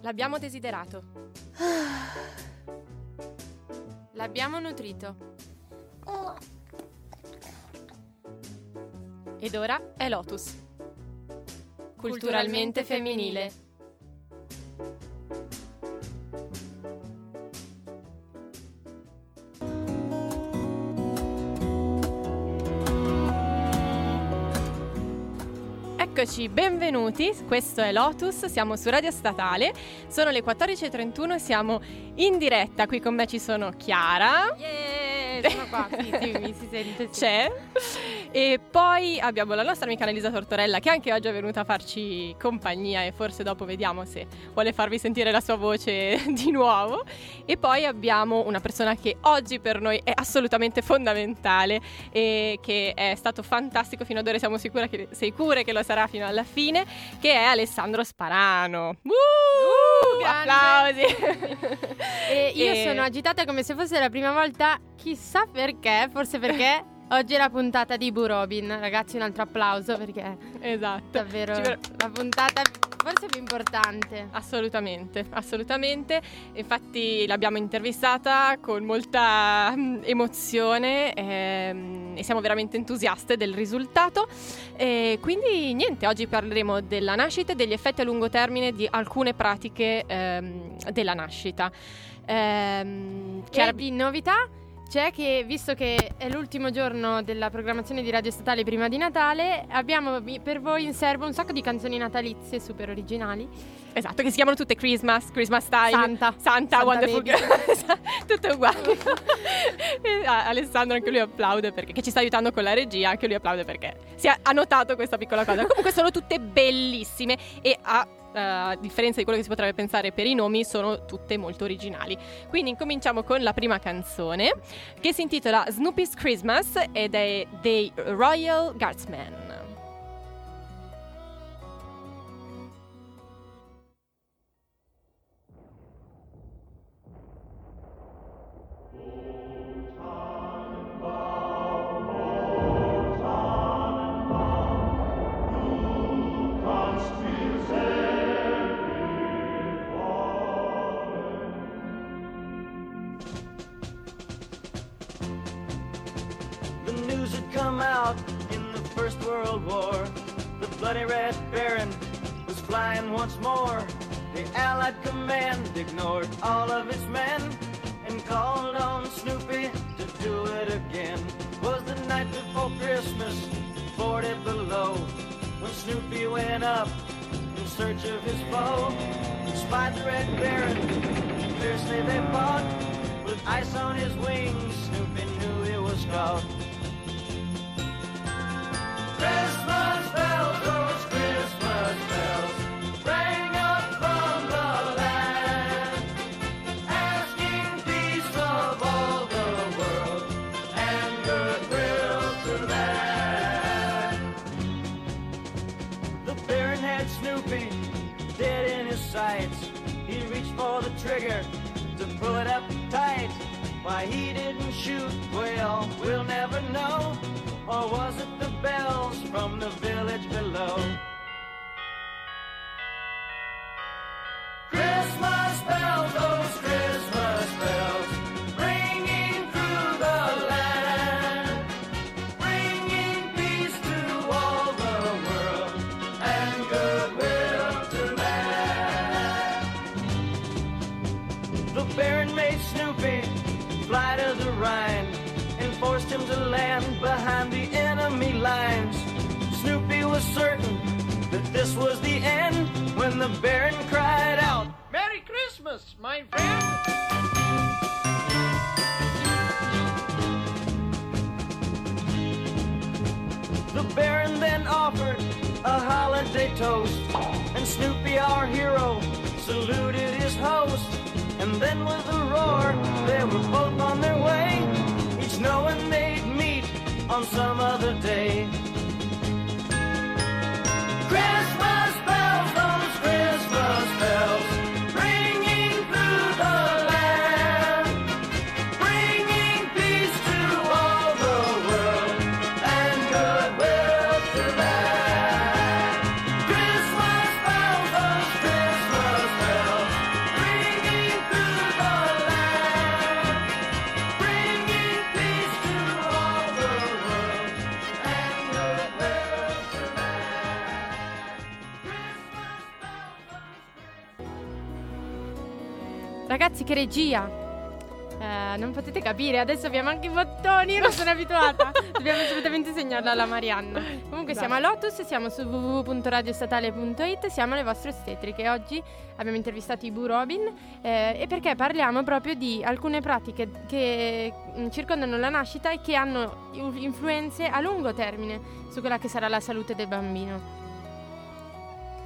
L'abbiamo desiderato. L'abbiamo nutrito. Ed ora è Lotus. Culturalmente femminile. Eccoci, benvenuti. Questo è Lotus, siamo su Radio Statale. Sono le 14.31 e siamo in diretta. Qui con me ci sono Chiara. Yeah, sono qua, sì, sì, mi si sente. sì. C'è. E poi abbiamo la nostra amica Annalisa Tortorella che anche oggi è venuta a farci compagnia e forse dopo vediamo se vuole farvi sentire la sua voce di nuovo. E poi abbiamo una persona che oggi per noi è assolutamente fondamentale e che è stato fantastico fino ad ora, siamo sicure che, sicure che lo sarà fino alla fine, che è Alessandro Sparano. Uh, grande. applausi! E io E- sono agitata come se fosse la prima volta, chissà perché, forse perché oggi è la puntata di Bu Robin. Ragazzi, un altro applauso perché Esatto. davvero Ci la puntata forse più importante. Assolutamente, assolutamente. Infatti l'abbiamo intervistata con molta mm, emozione ehm, e siamo veramente entusiaste del risultato. E quindi niente, oggi parleremo della nascita e degli effetti a lungo termine di alcune pratiche ehm, della nascita. Ehm, E chiara- di novità c'è che, visto che è l'ultimo giorno della programmazione di Radio Statale prima di Natale, abbiamo per voi in serbo un sacco di canzoni natalizie super originali. Esatto, che si chiamano tutte Christmas, Christmas Time. Santa. Santa, Santa Wonderful Baby. Girl, tutte uguali. E, ah, Alessandro anche lui applaude perché che ci sta aiutando con la regia, anche lui applaude perché si è ha notato questa piccola cosa. Comunque sono tutte bellissime e a eh, a differenza di quello che si potrebbe pensare per i nomi, sono tutte molto originali. Quindi incominciamo con la prima canzone che si intitola Snoopy's Christmas ed è dei Royal Guardsmen. World War. The bloody Red Baron was flying once more. The Allied command ignored all of its men and called on Snoopy to do it again. Was the night before Christmas, 40 below, when Snoopy went up in search of his foe. Spied the Red Baron, fiercely they fought. With ice on his wings, Snoopy knew he was caught. Why he reached for the trigger to pull it up tight. My he didn't shoot, well, we'll never know. Or was it bells from the village below? Christmas bells, those Christmas this was the end when the Baron cried out, Merry Christmas, my friend! The Baron then offered a holiday toast, and Snoopy, our hero, saluted his host. And then with a roar, they were both on their way, each knowing they'd meet on some other day. Ragazzi, che regia! Eh, non potete capire, adesso abbiamo anche i bottoni, non sono abituata. Dobbiamo assolutamente segnarla alla Marianna. Comunque siamo a Lotus, siamo su www.radiostatale.it, siamo le vostre ostetriche. Oggi abbiamo intervistato Ibu Robin eh, e perché parliamo proprio di alcune pratiche che mm, circondano la nascita e che hanno influenze a lungo termine su quella che sarà la salute del bambino.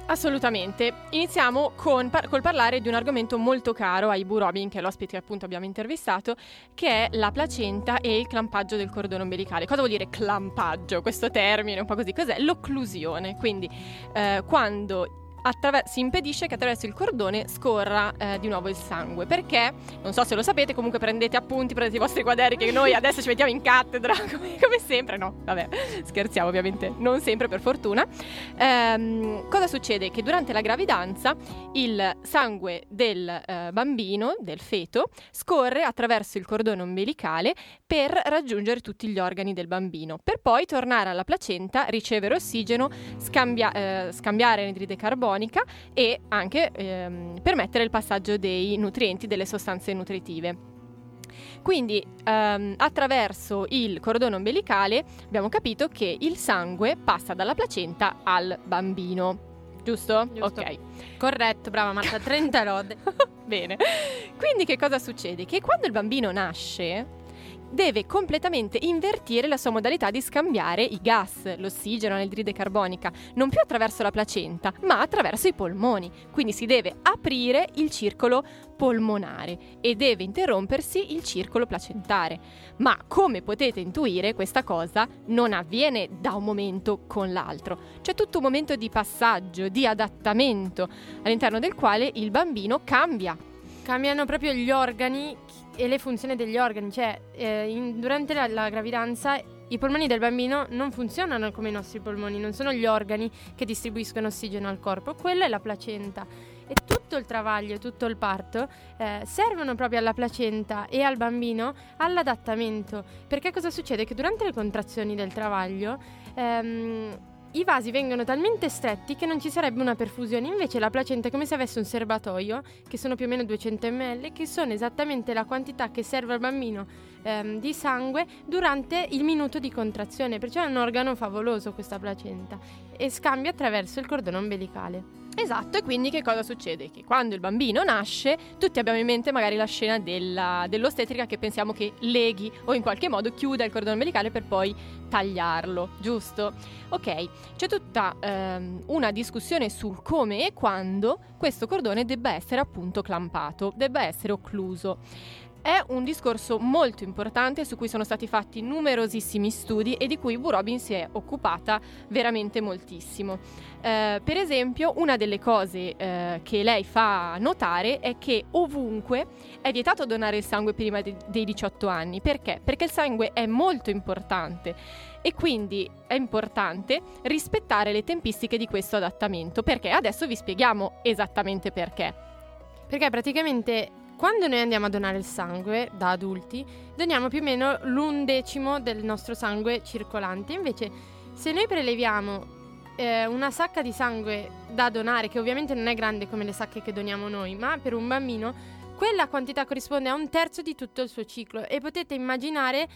Assolutamente. Iniziamo con, par- col parlare di un argomento molto caro a Ibu Robin, che è l'ospite che appunto abbiamo intervistato, che è la placenta e il clampaggio del cordone ombelicale. Cosa vuol dire clampaggio? Questo termine, un po' così, cos'è? L'occlusione. Quindi eh, quando attraver- si impedisce che attraverso il cordone scorra eh, di nuovo il sangue. Perché, non so se lo sapete, comunque prendete appunti, prendete i vostri quaderni che noi adesso ci mettiamo in cattedra, come, come sempre. No, vabbè, scherziamo ovviamente, non sempre per fortuna. Ehm, cosa succede? Che durante la gravidanza il sangue del eh, bambino, del feto, scorre attraverso il cordone ombelicale per raggiungere tutti gli organi del bambino, per poi tornare alla placenta, ricevere ossigeno, scambia- eh, scambiare anidride carbonica e anche ehm, permettere il passaggio dei nutrienti, delle sostanze nutritive. Quindi ehm, attraverso il cordone ombelicale abbiamo capito che il sangue passa dalla placenta al bambino. Giusto? Giusto. Ok. Corretto, brava Marta, 30 lode. Bene. Quindi che cosa succede? Che quando il bambino nasce deve completamente invertire la sua modalità di scambiare i gas, l'ossigeno, l'anidride carbonica, non più attraverso la placenta, ma attraverso i polmoni. Quindi si deve aprire il circolo polmonare e deve interrompersi il circolo placentare. Ma come potete intuire, questa cosa non avviene da un momento con l'altro. C'è tutto un momento di passaggio, di adattamento, all'interno del quale il bambino cambia. Cambiano proprio gli organi e le funzioni degli organi, cioè eh, in- durante la, la gravidanza i polmoni del bambino non funzionano come i nostri polmoni, non sono gli organi che distribuiscono ossigeno al corpo, quella è la placenta. E tutto il travaglio, tutto il parto eh, servono proprio alla placenta e al bambino all'adattamento. Perché cosa succede? Che durante le contrazioni del travaglio ehm, i vasi vengono talmente stretti che non ci sarebbe una perfusione, invece la placenta è come se avesse un serbatoio, che sono più o meno 200 ml, che sono esattamente la quantità che serve al bambino ehm, di sangue durante il minuto di contrazione, perciò è un organo favoloso questa placenta e scambia attraverso il cordone ombelicale. Esatto, e quindi che cosa succede? Che quando il bambino nasce, tutti abbiamo in mente magari la scena della- dell'ostetrica che pensiamo che leghi o in qualche modo chiuda il cordone ombelicale per poi tagliarlo, giusto? Ok, c'è tutta ehm, una discussione sul come e quando questo cordone debba essere appunto clampato, debba essere occluso. È un discorso molto importante su cui sono stati fatti numerosissimi studi e di cui Bu Robin si è occupata veramente moltissimo. Eh, per esempio, una delle cose eh, che lei fa notare è che ovunque è vietato donare il sangue prima de- dei 18 anni. Perché? Perché il sangue è molto importante e quindi è importante rispettare le tempistiche di questo adattamento. Perché? Adesso vi spieghiamo esattamente perché. Perché praticamente quando noi andiamo a donare il sangue da adulti, doniamo più o meno l'undecimo del nostro sangue circolante. Invece, se noi preleviamo eh, una sacca di sangue da donare, che ovviamente non è grande come le sacche che doniamo noi, ma per un bambino, quella quantità corrisponde a un terzo di tutto il suo ciclo. E potete immaginare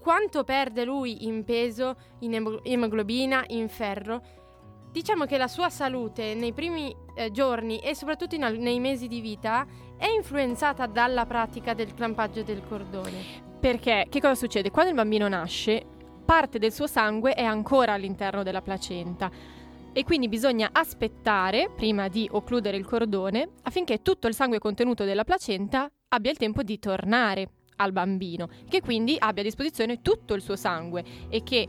quanto perde lui in peso, in emo- emoglobina, in ferro. Diciamo che la sua salute nei primi eh, giorni e soprattutto al- nei mesi di vita è influenzata dalla pratica del clampaggio del cordone. Perché che cosa succede? Quando il bambino nasce, parte del suo sangue è ancora all'interno della placenta e quindi bisogna aspettare prima di occludere il cordone affinché tutto il sangue contenuto della placenta abbia il tempo di tornare al bambino, che quindi abbia a disposizione tutto il suo sangue e che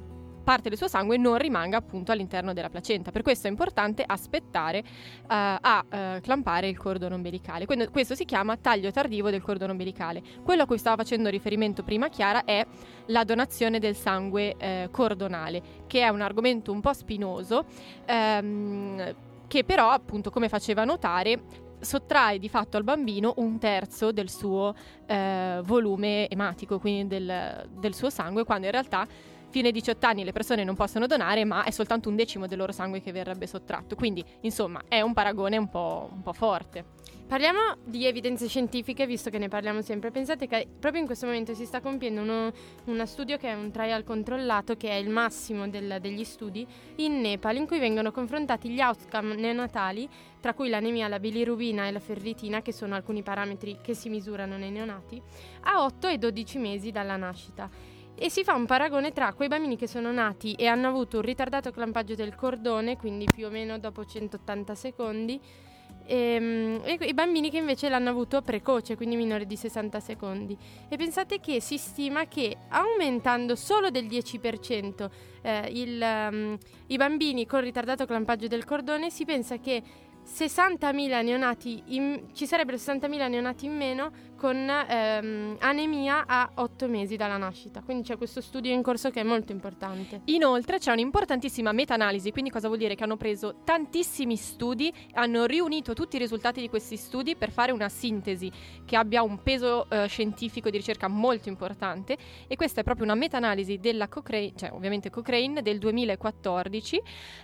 parte del suo sangue non rimanga appunto all'interno della placenta. Per questo è importante aspettare eh, a eh, clampare il cordone ombelicale. Quindi questo si chiama taglio tardivo del cordone ombelicale. Quello a cui stava facendo riferimento prima Chiara è la donazione del sangue eh, cordonale, che è un argomento un po' spinoso, ehm, che però appunto come faceva notare sottrae di fatto al bambino un terzo del suo eh, volume ematico, quindi del, del suo sangue, quando in realtà fino ai 18 anni le persone non possono donare, ma è soltanto un decimo del loro sangue che verrebbe sottratto. Quindi, insomma, è un paragone un po', un po' forte. Parliamo di evidenze scientifiche, visto che ne parliamo sempre. Pensate che proprio in questo momento si sta compiendo uno, uno studio che è un trial controllato, che è il massimo del- degli studi, in Nepal, in cui vengono confrontati gli outcome neonatali, tra cui l'anemia, la bilirubina e la ferritina, che sono alcuni parametri che si misurano nei neonati, a 8 e 12 mesi dalla nascita. E si fa un paragone tra quei bambini che sono nati e hanno avuto un ritardato clampaggio del cordone, quindi più o meno dopo 180 secondi, Ehm, E, i bambini che invece l'hanno avuto precoce, quindi minore di 60 secondi. E pensate che si stima che aumentando solo del 10% eh, il, ehm, i bambini con ritardato clampaggio del cordone, si pensa che 60.000 neonati in- ci sarebbero 60.000 neonati in meno con ehm, anemia a 8 mesi dalla nascita. Quindi c'è questo studio in corso che è molto importante. Inoltre c'è un'importantissima meta-analisi, quindi cosa vuol dire? Che hanno preso tantissimi studi, hanno riunito tutti i risultati di questi studi per fare una sintesi che abbia un peso eh, scientifico di ricerca molto importante e questa è proprio una meta-analisi della Cochrane, cioè ovviamente Cochrane del 2014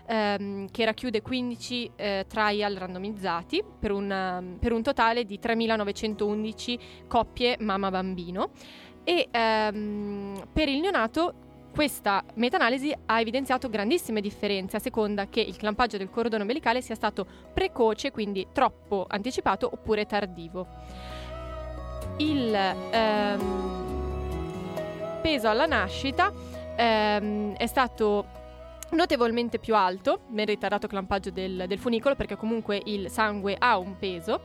ehm, che racchiude 15 eh, trial randomizzati per un, per un totale di 3.911 coppie mamma-bambino e ehm, per il neonato questa meta-analisi ha evidenziato grandissime differenze a seconda che il clampaggio del cordone ombelicale sia stato precoce, quindi troppo anticipato oppure tardivo. Il ehm, peso alla nascita ehm, è stato notevolmente più alto nel ritardato clampaggio del, del funicolo perché comunque il sangue ha un peso.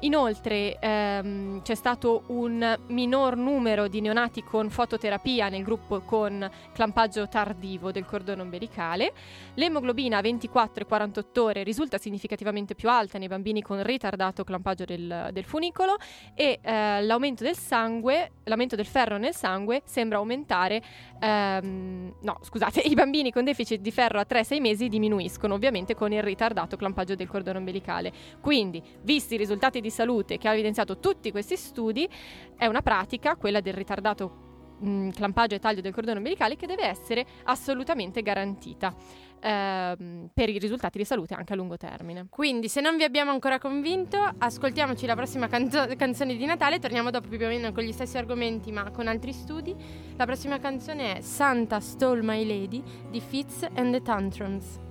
Inoltre ehm, c'è stato un minor numero di neonati con fototerapia nel gruppo con clampaggio tardivo del cordone ombelicale. L'emoglobina a 24 e 48 ore risulta significativamente più alta nei bambini con ritardato clampaggio del, del funicolo e eh, l'aumento del sangue, l'aumento del ferro nel sangue sembra aumentare, ehm, no scusate, i bambini con deficit di ferro a 3-6 mesi diminuiscono ovviamente con il ritardato clampaggio del cordone ombelicale. Quindi, visti i risultati di salute che ha evidenziato tutti questi studi, è una pratica, quella del ritardato mh, clampaggio e taglio del cordone ombelicale, che deve essere assolutamente garantita ehm, per i risultati di salute anche a lungo termine. Quindi, se non vi abbiamo ancora convinto, ascoltiamoci la prossima canzo- canzone di Natale. Torniamo dopo più o meno con gli stessi argomenti, ma con altri studi. La prossima canzone è Santa Stole My Lady di Fitz and the Tantrums.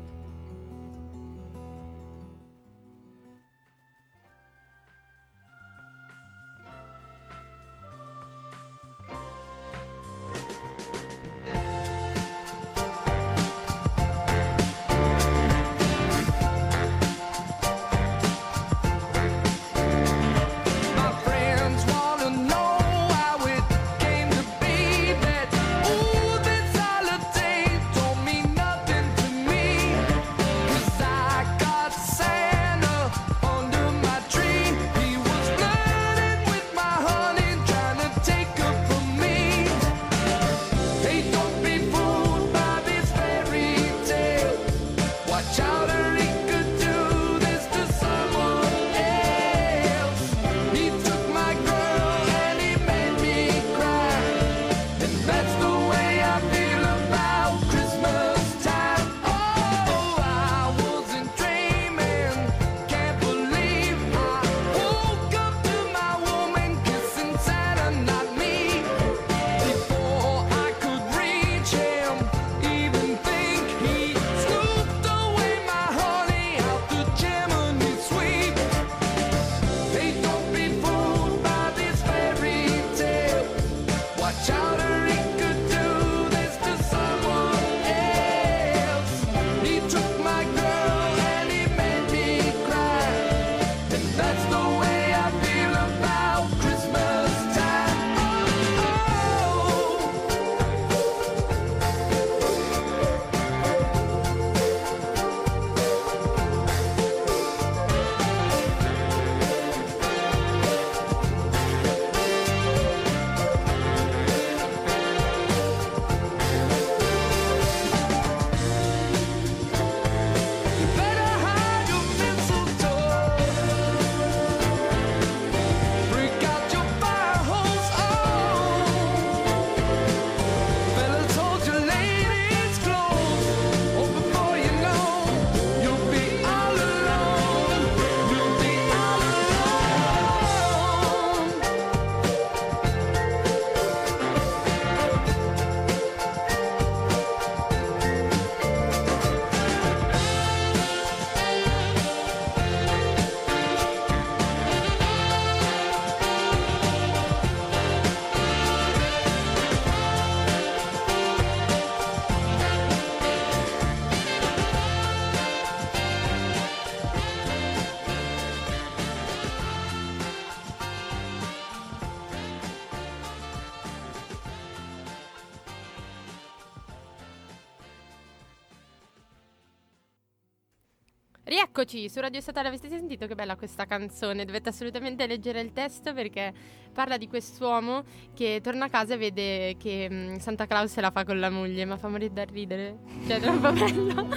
Rieccoci su Radio Statale, avete sentito che bella questa canzone? Dovete assolutamente leggere il testo perché parla di quest'uomo che torna a casa e vede che mm, Santa Claus se la fa con la moglie, ma fa morire da ridere. Cioè, troppo bello.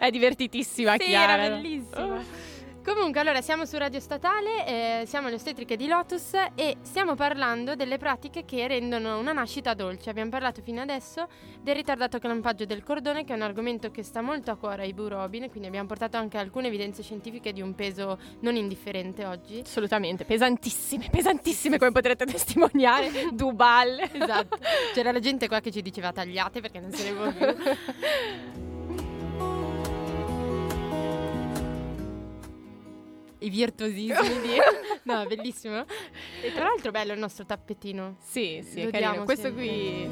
È divertitissima, sì, Chiara. era bellissimo. Comunque, allora siamo su Radio Statale, eh, siamo alle ostetriche di Lotus e stiamo parlando delle pratiche che rendono una nascita dolce. Abbiamo parlato fino adesso del ritardato clampaggio del cordone, che è un argomento che sta molto a cuore ai burobine, quindi abbiamo portato anche alcune evidenze scientifiche di un peso non indifferente oggi. Assolutamente, pesantissime, pesantissime come potrete testimoniare. Dubal. Esatto. C'era la gente qua che ci diceva tagliate perché non se ne può più. I virtuosismi di... No, bellissimo. E tra l'altro bello il nostro tappetino. Sì, sì, è Lo carino. diamo Questo sempre. qui.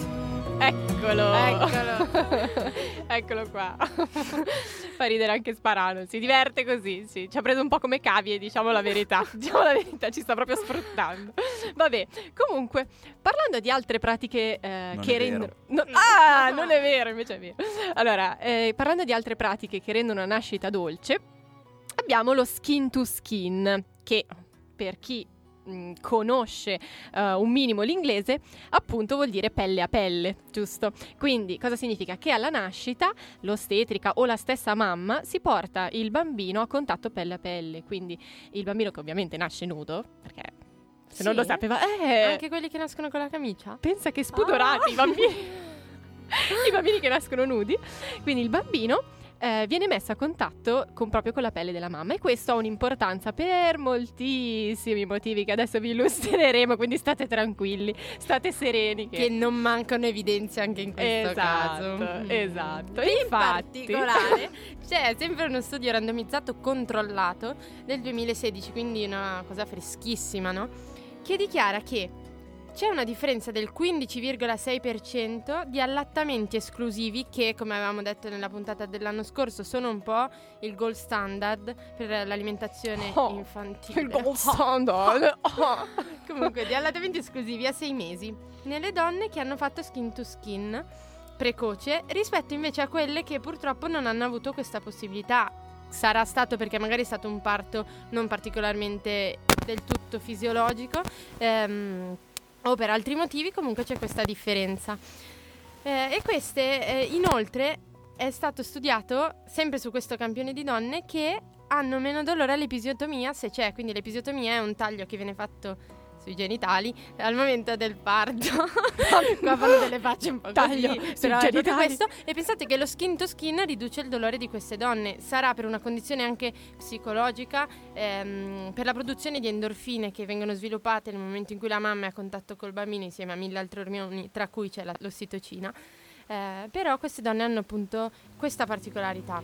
Eccolo. Eccolo. Eccolo qua. Fa ridere anche Sparano. Si diverte così, sì. Ci ha preso un po' come cavie, diciamo la verità. diciamo la verità, ci sta proprio sfruttando. Vabbè, comunque, parlando di altre pratiche eh, che è rendono. No- ah, non è vero, invece è vero. Allora, eh, parlando di altre pratiche che rendono una nascita dolce, abbiamo lo skin to skin, che per chi mh, conosce eh, un minimo l'inglese, appunto vuol dire pelle a pelle, giusto? Quindi cosa significa? Che alla nascita l'ostetrica o la stessa mamma si porta il bambino a contatto pelle a pelle, quindi il bambino che ovviamente nasce nudo, perché se non Sì? lo sapeva, eh, Anche quelli che nascono con la camicia? pensa che spudorati Ah. i bambini. I bambini che nascono nudi. Quindi il bambino eh, viene messo a contatto con, proprio con la pelle della mamma e questo ha un'importanza per moltissimi motivi che adesso vi illustreremo, quindi state tranquilli, state sereni. Che... Che non mancano evidenze anche in questo esatto, caso. esatto. In Infatti, particolare c'è sempre uno studio randomizzato controllato del 2016, quindi una cosa freschissima, no? Che dichiara che c'è una differenza del 15,6% di allattamenti esclusivi che, come avevamo detto nella puntata dell'anno scorso, sono un po' il gold standard per l'alimentazione Oh, infantile. il gold standard. Oh. Comunque, di allattamenti esclusivi a sei mesi nelle donne che hanno fatto skin to skin precoce rispetto invece a quelle che purtroppo non hanno avuto questa possibilità. Sarà stato perché magari è stato un parto non particolarmente del tutto fisiologico ehm, o per altri motivi, comunque c'è questa differenza. Eh, e queste, eh, inoltre, è stato studiato sempre su questo campione di donne che hanno meno dolore all'episiotomia se c'è, quindi l'episiotomia è un taglio che viene fatto sui genitali al momento del parto. Qua fanno delle facce un po' Taglio così, però è proprio genitali. questo. E pensate che lo skin to skin riduce il dolore di queste donne. Sarà per una condizione anche psicologica, ehm, per la produzione di endorfine che vengono sviluppate nel momento in cui la mamma è a contatto col bambino insieme a mille altri ormoni, tra cui c'è la- l'ossitocina. Eh, però queste donne hanno appunto questa particolarità.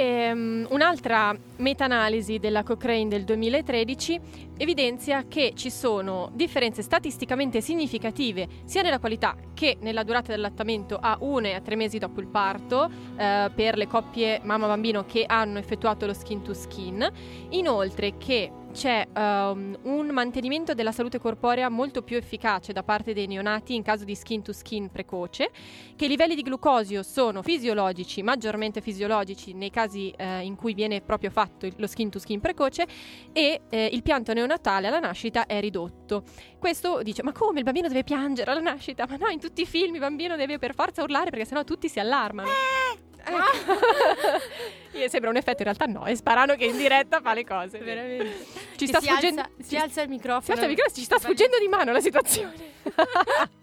Ehm, un'altra meta-analisi della Cochrane del 2013 evidenzia che ci sono differenze statisticamente significative sia nella qualità che nella durata dell'allattamento a 1 e a 3 mesi dopo il parto eh, per le coppie mamma-bambino che hanno effettuato lo skin to skin. Inoltre che c'è ehm, un mantenimento della salute corporea molto più efficace da parte dei neonati in caso di skin to skin precoce, che i livelli di glucosio sono fisiologici, maggiormente fisiologici nei casi eh, in cui viene proprio fatto lo skin to skin precoce e eh, il pianto neonatale alla nascita è ridotto. Questo dice, ma come il bambino deve piangere alla nascita? Ma no, in tutti i film il bambino deve per forza urlare perché sennò tutti si allarmano. Eh. Sembra un effetto, in realtà no, è Sparano che in diretta fa le cose. Veramente. Ci Che sta si sfuggendo... alza, si alza il microfono. si alza il microfono, ci sta sfuggendo di mano la situazione.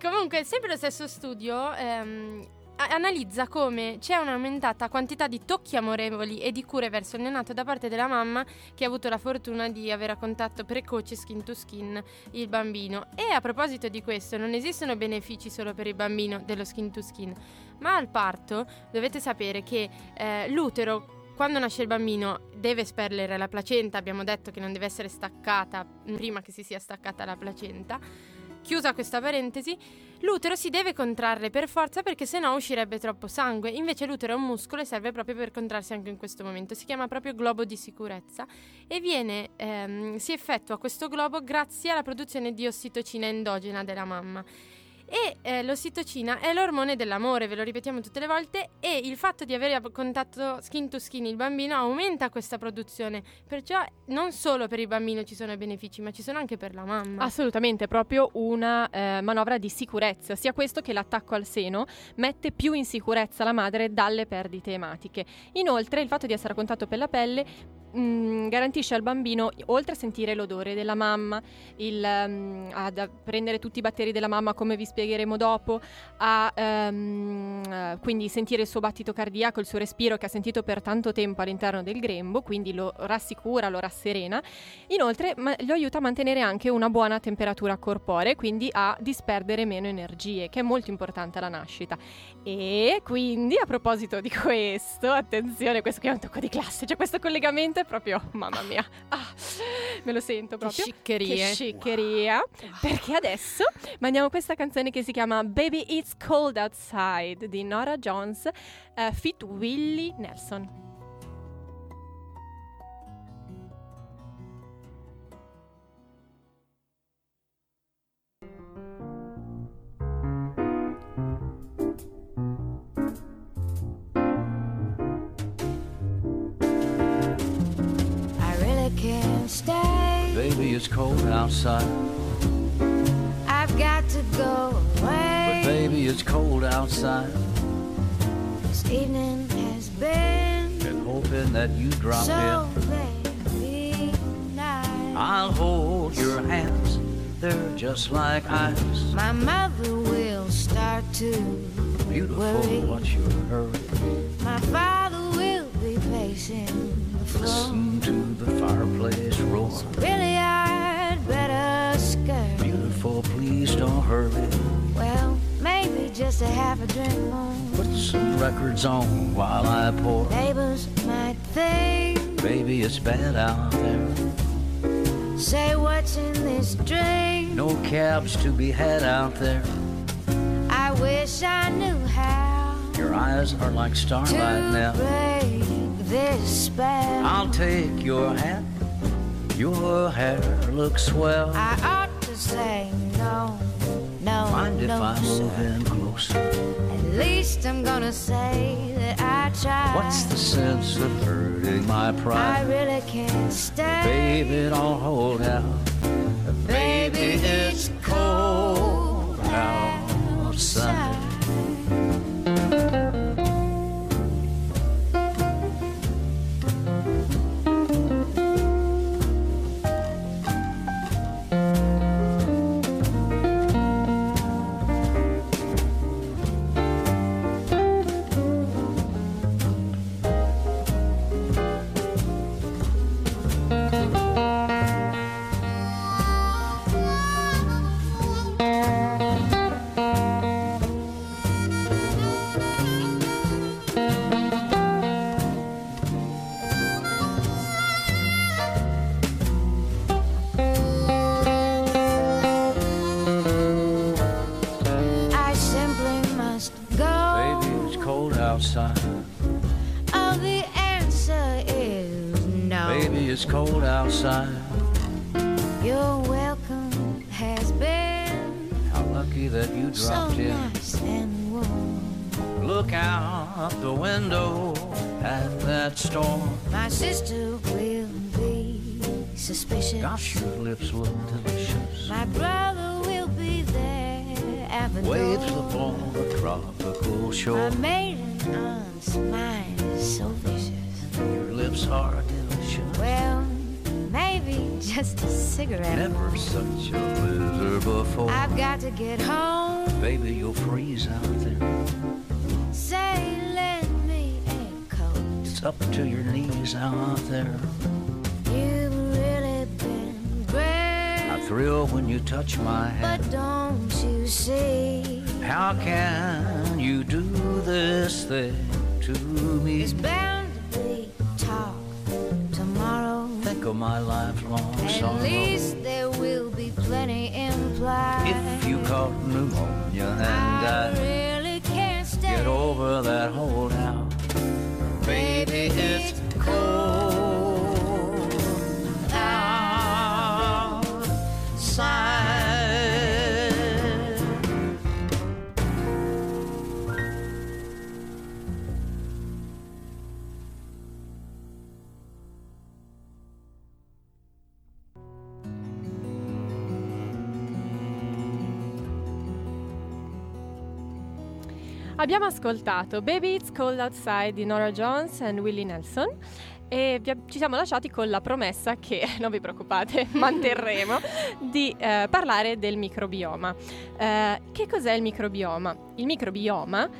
Comunque, sempre lo stesso studio ehm, analizza come c'è un'aumentata quantità di tocchi amorevoli e di cure verso il neonato da parte della mamma che ha avuto la fortuna di avere a contatto precoce skin to skin il bambino. E a proposito di questo, non esistono benefici solo per il bambino dello skin to skin, ma al parto dovete sapere che eh, l'utero quando nasce il bambino deve esperlere la placenta, abbiamo detto che non deve essere staccata prima che si sia staccata la placenta. Chiusa questa parentesi, l'utero si deve contrarre per forza perché sennò uscirebbe troppo sangue. Invece l'utero è un muscolo e serve proprio per contrarsi anche in questo momento. Si chiama proprio globo di sicurezza e viene, ehm, si effettua questo globo grazie alla produzione di ossitocina endogena della mamma. E eh, l'ossitocina è l'ormone dell'amore, ve lo ripetiamo tutte le volte, e il fatto di avere a contatto skin to skin il bambino aumenta questa produzione. Perciò non solo per il bambino ci sono i benefici, ma ci sono anche per la mamma. Assolutamente, proprio una eh, manovra di sicurezza, sia questo che l'attacco al seno mette più in sicurezza la madre dalle perdite ematiche. Inoltre il fatto di essere a contatto per la pelle mh, garantisce al bambino, oltre a sentire l'odore della mamma, il, mm, ad a prendere tutti i batteri della mamma come vi spiegheremo dopo, a ehm, eh, quindi sentire il suo battito cardiaco, il suo respiro che ha sentito per tanto tempo all'interno del grembo, quindi lo rassicura, lo rasserena. Inoltre ma- lo aiuta a mantenere anche una buona temperatura corporea, quindi a disperdere meno energie, che è molto importante alla nascita. E quindi a proposito di questo, attenzione, questo qui è un tocco di classe, cioè questo collegamento è proprio, mamma mia, ah, me lo sento Che proprio. sciccherie. Che sciccheria. Perché adesso mandiamo questa canzone che si chiama Baby It's Cold Outside di Nora Jones, eh, fit Willie Nelson. Stay. Baby, it's cold outside. I've got to go away. But baby, it's cold outside. This evening has been Been hoping that you drop so in. very nice. I'll hold your hands. They're just like ice. My mother will start to Beautiful, worry. what's your hurry? My father will be floor. Listen to the fireplace roar. Really, I'd better skirt. Beautiful, please don't hurry. Well, maybe just a half a drink more. Put some records on while I pour. Neighbors might think, Baby, it's bad out there. say what's in this drink. No cabs to be had out there. I wish I knew how Your eyes are like starlight now. break spell. I'll take your hat. Your hair looks swell. I ought to say no, no, Mind if I sir. move in closer? At least I'm gonna say that I tried. What's the sense of hurting my pride? I really can't stay. Baby, don't hold out. Baby, it's cold outside. Will be suspicious. Gosh, your lips look delicious. My brother will be there at the Waves door. upon the tropical My shore. maiden aunt's smile is so vicious. Your lips are delicious. Well, maybe just a cigarette. Never such a blizzard before. I've got to get home. Baby, you'll freeze out there. Up to your knees out there. You've really been great. I thrill when you touch my hand. But don't you see? How can you do this thing to me? There's bound to be talk tomorrow. Think of my lifelong At sorrow. least there will be plenty implied. If you caught pneumonia and I died, really can't stay. get over that holdout. Baby, it's cold Abbiamo ascoltato Baby It's Cold Outside di Nora Jones e Willie Nelson e ci siamo lasciati con la promessa che, non vi preoccupate, manterremo, di eh, parlare del microbioma. Eh, che cos'è il microbioma? Il microbioma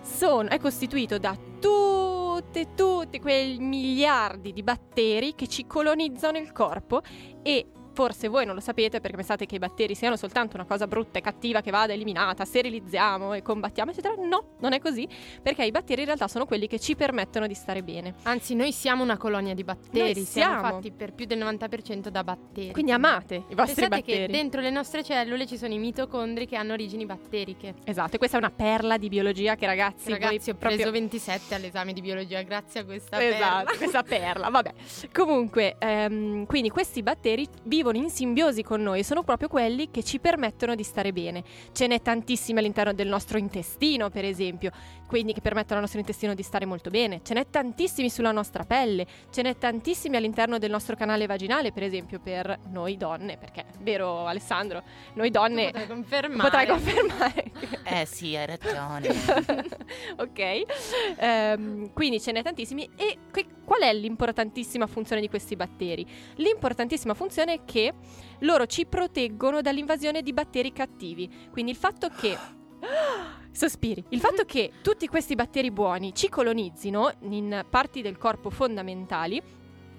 sono- è costituito da tutti, tutti quei miliardi di batteri che ci colonizzano il corpo e forse voi non lo sapete perché pensate che i batteri siano soltanto una cosa brutta e cattiva che vada eliminata, sterilizziamo e combattiamo, eccetera. No, non è così, perché i batteri in realtà sono quelli che ci permettono di stare bene. Anzi, noi siamo una colonia di batteri, Noi siamo siamo. fatti per più del 90% da batteri. Quindi amate i vostri Pensate che batteri. dentro le nostre cellule ci sono i mitocondri che hanno origini batteriche. Esatto, e questa è una perla di biologia che ragazzi, Ragazzi, ho preso proprio 27 all'esame di biologia grazie a questa Esatto, perla. questa perla, vabbè. Comunque, ehm, quindi questi batteri vivono in simbiosi con noi, sono proprio quelli che ci permettono di stare bene. Ce n'è tantissimi all'interno del nostro intestino, per esempio, quindi che permettono al nostro intestino di stare molto bene. Ce n'è tantissimi sulla nostra pelle, ce n'è tantissimi all'interno del nostro canale vaginale, per esempio, per noi donne, perché, vero Alessandro, noi donne... Potrai confermare. Potrai confermare. Eh sì, hai ragione. ok, Ehm, quindi ce n'è tantissimi. E que- qual è l'importantissima funzione di questi batteri? L'importantissima funzione è che loro ci proteggono dall'invasione di batteri cattivi. Quindi il fatto che. Sospiri. Il fatto che tutti questi batteri buoni ci colonizzino in parti del corpo fondamentali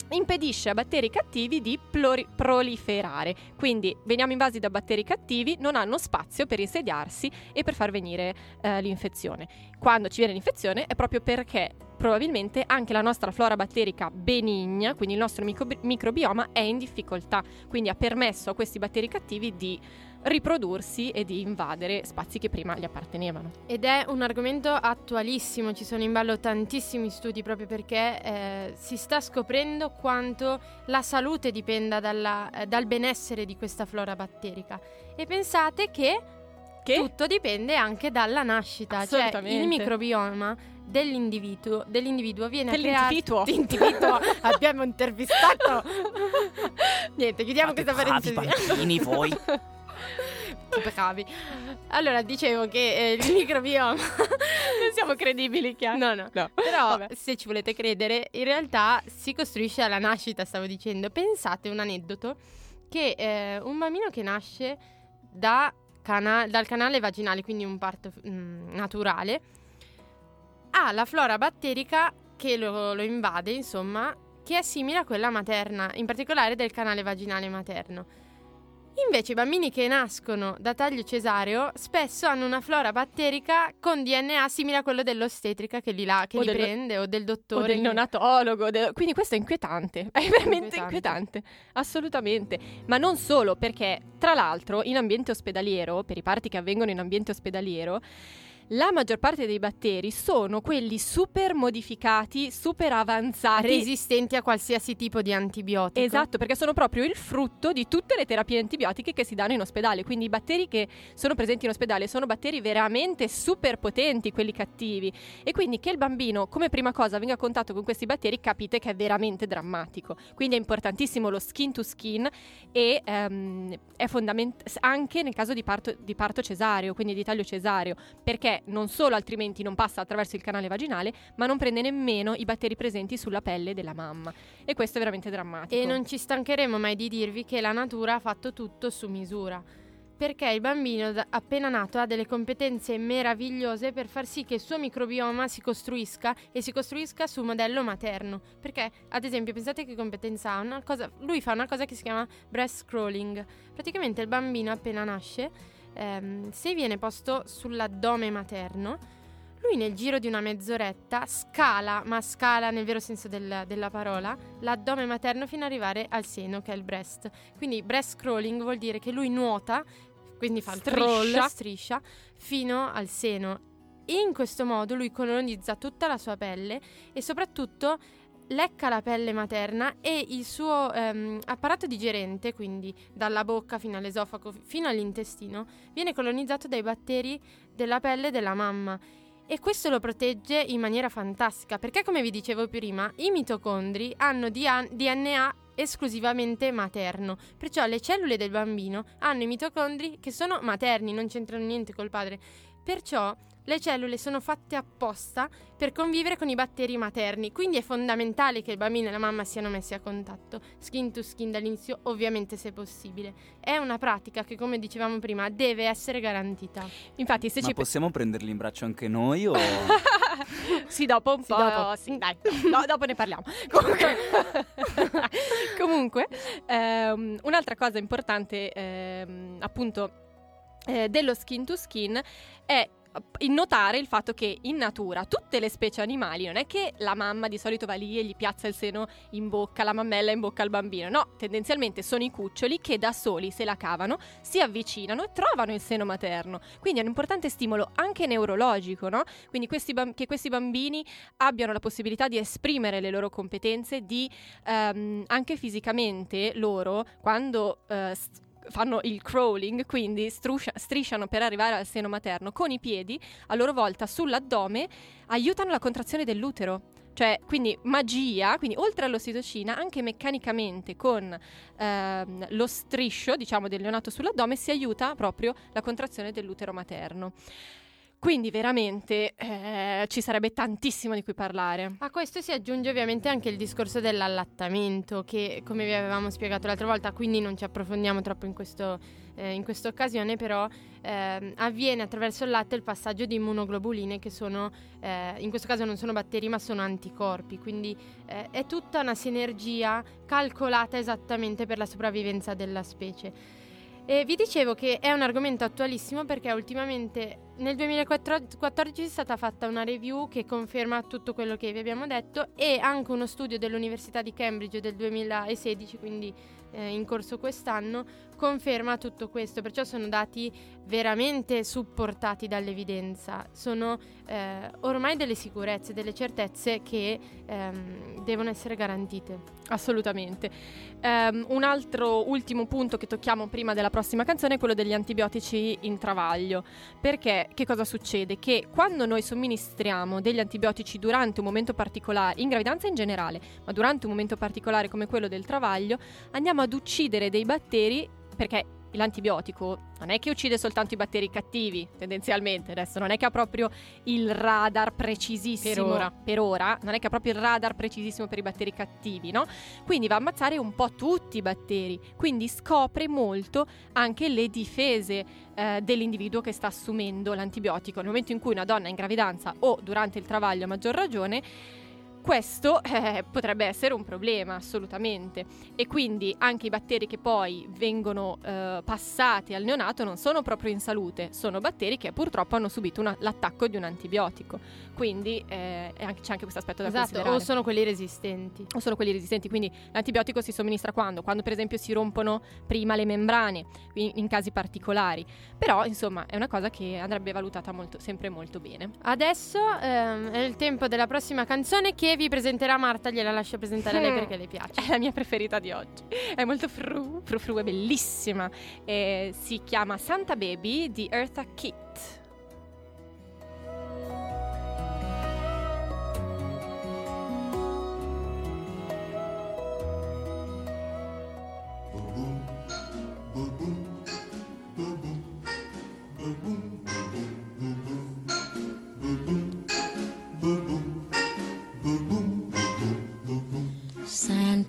impedisce a batteri cattivi di plori- proliferare. Quindi veniamo invasi da batteri cattivi, non hanno spazio per insediarsi e per far venire eh, l'infezione. Quando ci viene l'infezione è proprio perché probabilmente anche la nostra flora batterica benigna, quindi il nostro microbi- microbioma, è in difficoltà. Quindi ha permesso a questi batteri cattivi di riprodursi e di invadere spazi che prima gli appartenevano. Ed è un argomento attualissimo, ci sono in ballo tantissimi studi proprio perché eh, si sta scoprendo quanto la salute dipenda dalla- eh, dal benessere di questa flora batterica. E pensate che, Che? tutto dipende anche dalla nascita, cioè il microbioma dell'individuo, dell'individuo viene creato... Dell'individuo. Individuo. abbiamo intervistato. Niente, chiudiamo Fate questa parentesi. bambini voi. Bravi. Allora, dicevo che eh, il microbioma non siamo credibili, chiaro. No, no. No. Però, Vabbè. se ci volete credere, in realtà si costruisce alla nascita, stavo dicendo. Pensate un aneddoto che eh, un bambino che nasce da cana- dal canale vaginale, quindi un parto mm, naturale, ha la flora batterica che lo, lo invade, insomma, che è simile a quella materna, in particolare del canale vaginale materno. Invece i bambini che nascono da taglio cesareo spesso hanno una flora batterica con DNA simile a quello dell'ostetrica che li, la- che O li del- prende o del o dottore. del neonatologo, de- quindi questo è inquietante, è veramente Inquietante. inquietante, assolutamente. Ma non solo, perché tra l'altro in ambiente ospedaliero, per i parti che avvengono in ambiente ospedaliero, la maggior parte dei batteri sono quelli super modificati, super avanzati. resistenti a qualsiasi tipo di antibiotico. Esatto, perché sono proprio il frutto di tutte le terapie antibiotiche che si danno in ospedale. Quindi i batteri che sono presenti in ospedale sono batteri veramente super potenti, quelli cattivi. E quindi che il bambino, come prima cosa, venga a contatto con questi batteri, capite che è veramente drammatico. Quindi è importantissimo lo skin to skin e ehm, è fondamentale anche nel caso di parto, di parto cesareo, quindi di taglio cesareo, perché non solo altrimenti non passa attraverso il canale vaginale, ma non prende nemmeno i batteri presenti sulla pelle della mamma. E questo è veramente drammatico. E non ci stancheremo mai di dirvi che la natura ha fatto tutto su misura. Perché il bambino appena nato ha delle competenze meravigliose per far sì che il suo microbioma si costruisca e si costruisca sul modello materno. Perché, ad esempio, pensate che competenza ha? Cosa, lui fa una cosa che si chiama breast crawling. Praticamente il bambino appena nasce, ehm, se viene posto sull'addome materno, lui nel giro di una mezz'oretta scala, ma scala nel vero senso del- della parola, l'addome materno fino ad arrivare al seno, che è il breast. Quindi breast crawling vuol dire che lui nuota, quindi fa il Striscia. crawl, striscia, fino al seno. E in questo modo lui colonizza tutta la sua pelle e soprattutto lecca la pelle materna e il suo ehm, apparato digerente, quindi dalla bocca fino all'esofago fino all'intestino, viene colonizzato dai batteri della pelle della mamma. E questo lo protegge in maniera fantastica, perché come vi dicevo prima, i mitocondri hanno DNA esclusivamente materno, perciò le cellule del bambino hanno i mitocondri che sono materni, non c'entrano niente col padre. Perciò le cellule sono fatte apposta per convivere con i batteri materni, quindi è fondamentale che il bambino e la mamma siano messi a contatto, skin to skin dall'inizio, ovviamente se possibile. È una pratica che, come dicevamo prima, deve essere garantita. Infatti, se Ma ci possiamo prenderli in braccio anche noi o... sì, dopo un Sì, po'. dopo. Sì, dai, no, dopo ne parliamo. Comunque, Comunque, ehm, un'altra cosa importante, ehm, appunto, eh, dello skin to skin è notare il fatto che in natura tutte le specie animali non è che la mamma di solito va lì e gli piazza il seno in bocca, la mammella in bocca al bambino, no, tendenzialmente sono i cuccioli che da soli se la cavano, si avvicinano e trovano il seno materno, quindi è un importante stimolo anche neurologico, no? Quindi questi bam- che questi bambini abbiano la possibilità di esprimere le loro competenze, di ehm, anche fisicamente loro, quando eh, fanno il crawling, quindi struscia- strisciano per arrivare al seno materno, con i piedi a loro volta sull'addome aiutano la contrazione dell'utero. Cioè, quindi magia, quindi oltre all'ossitocina, anche meccanicamente con ehm, lo striscio, diciamo, del neonato sull'addome si aiuta proprio la contrazione dell'utero materno. Quindi veramente eh, ci sarebbe tantissimo di cui parlare. A questo si aggiunge ovviamente anche il discorso dell'allattamento che come vi avevamo spiegato l'altra volta, quindi non ci approfondiamo troppo in, questo, eh, in questa occasione, però ehm, avviene attraverso il latte il passaggio di immunoglobuline che sono, eh, in questo caso non sono batteri ma sono anticorpi, quindi eh, è tutta una sinergia calcolata esattamente per la sopravvivenza della specie. E vi dicevo che è un argomento attualissimo perché ultimamente nel 2014 è stata fatta una review che conferma tutto quello che vi abbiamo detto e anche uno studio dell'Università di Cambridge del 2016, quindi eh, in corso quest'anno, conferma tutto questo. Perciò sono dati veramente supportati dall'evidenza. Sono eh, ormai delle sicurezze, delle certezze che ehm, devono essere garantite. Assolutamente. Ehm, un altro ultimo punto che tocchiamo prima della prossima canzone è quello degli antibiotici in travaglio. Perché che cosa succede? Che quando noi somministriamo degli antibiotici durante un momento particolare, in gravidanza in generale, ma durante un momento particolare come quello del travaglio, andiamo ad uccidere dei batteri perché l'antibiotico non è che uccide soltanto i batteri cattivi, tendenzialmente, adesso non è che ha proprio il radar precisissimo Per ora. per ora, non è che ha proprio il radar precisissimo per i batteri cattivi, no? Quindi va a ammazzare un po' tutti i batteri, quindi scopre molto anche le difese eh, dell'individuo che sta assumendo l'antibiotico. Nel momento in cui una donna è in gravidanza o durante il travaglio a maggior ragione, questo eh, potrebbe essere un problema assolutamente e quindi anche i batteri che poi vengono eh, passati al neonato non sono proprio in salute, sono batteri che purtroppo hanno subito una- l'attacco di un antibiotico, quindi eh, anche- c'è anche questo aspetto da Esatto, considerare o sono quelli resistenti. o sono quelli resistenti, quindi l'antibiotico si somministra quando? Quando per esempio si rompono prima le membrane, in, in casi particolari. Però insomma è una cosa che andrebbe valutata molto- sempre molto bene. Adesso ehm, è il tempo della prossima canzone che vi presenterà Marta, gliela lascio presentare a lei Mm. perché le piace. È la mia preferita di oggi, è molto fru, fru fru, è bellissima. Eh, si chiama Santa Baby di Eartha Kitt.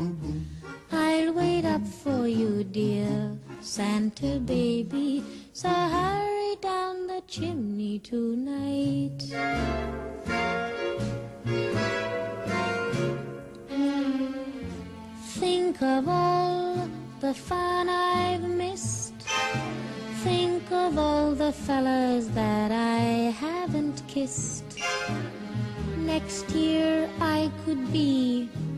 I'll wait up for you, dear Santa baby. So hurry down the chimney tonight. Think of all the fun I've missed. Think of all the fellas that I haven't kissed. Next year I could be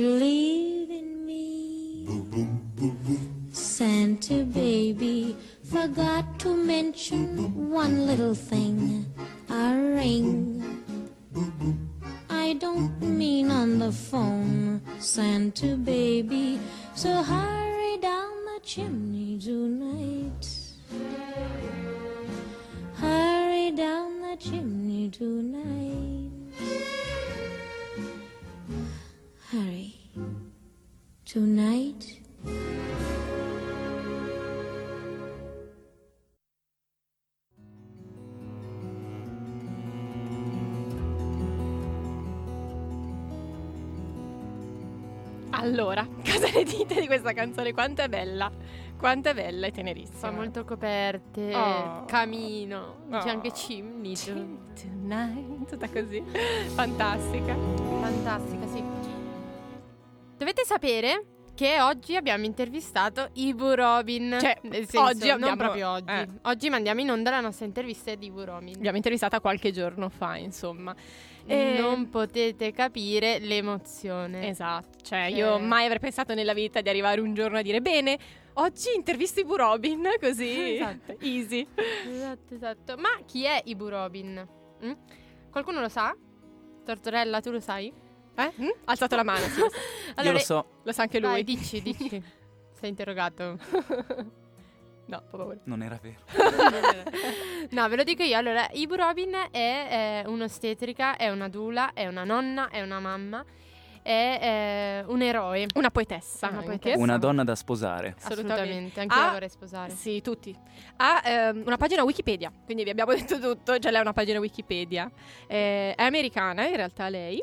Believe canzone? Quanto è bella? Quanto è bella e Fa tenerissima. molto coperte, Oh. camino, c'è Oh. anche chimney. Chim- Tonight, tutta così. Fantastica. Fantastica, sì. Dovete sapere che oggi abbiamo intervistato Ibu Robin. Cioè, senso, oggi non abbiamo- proprio oggi. eh. Oggi mandiamo in onda la nostra intervista di Ibu Robin. L'abbiamo intervistata qualche giorno fa, insomma. E- Non potete capire l'emozione. Esatto, cioè Che- io mai avrei pensato nella vita di arrivare un giorno a dire bene, oggi intervisto Ibu Robin, così Esatto. easy. Esatto, esatto. Ma chi è Ibu Robin? Mm? Qualcuno lo sa? Tortorella, tu lo sai? Eh? Mm? Ha alzato la mano, sì, lo sa. Io lo so, Lo sa anche lui. Vai, dici, dici. Sei interrogato. No, per favore. non era vero. No, ve lo dico io. Allora, Ibu Robin è eh, un'ostetrica, è una dula, è una nonna, è una mamma, è eh, un eroe. Una poetessa Una poetessa. Una donna da sposare. Assolutamente. Assolutamente, anche io Ah, vorrei sposare. Sì, tutti. Ha ehm, una pagina Wikipedia, quindi vi abbiamo detto tutto, già lei ha una pagina Wikipedia. Eh, è americana in realtà lei.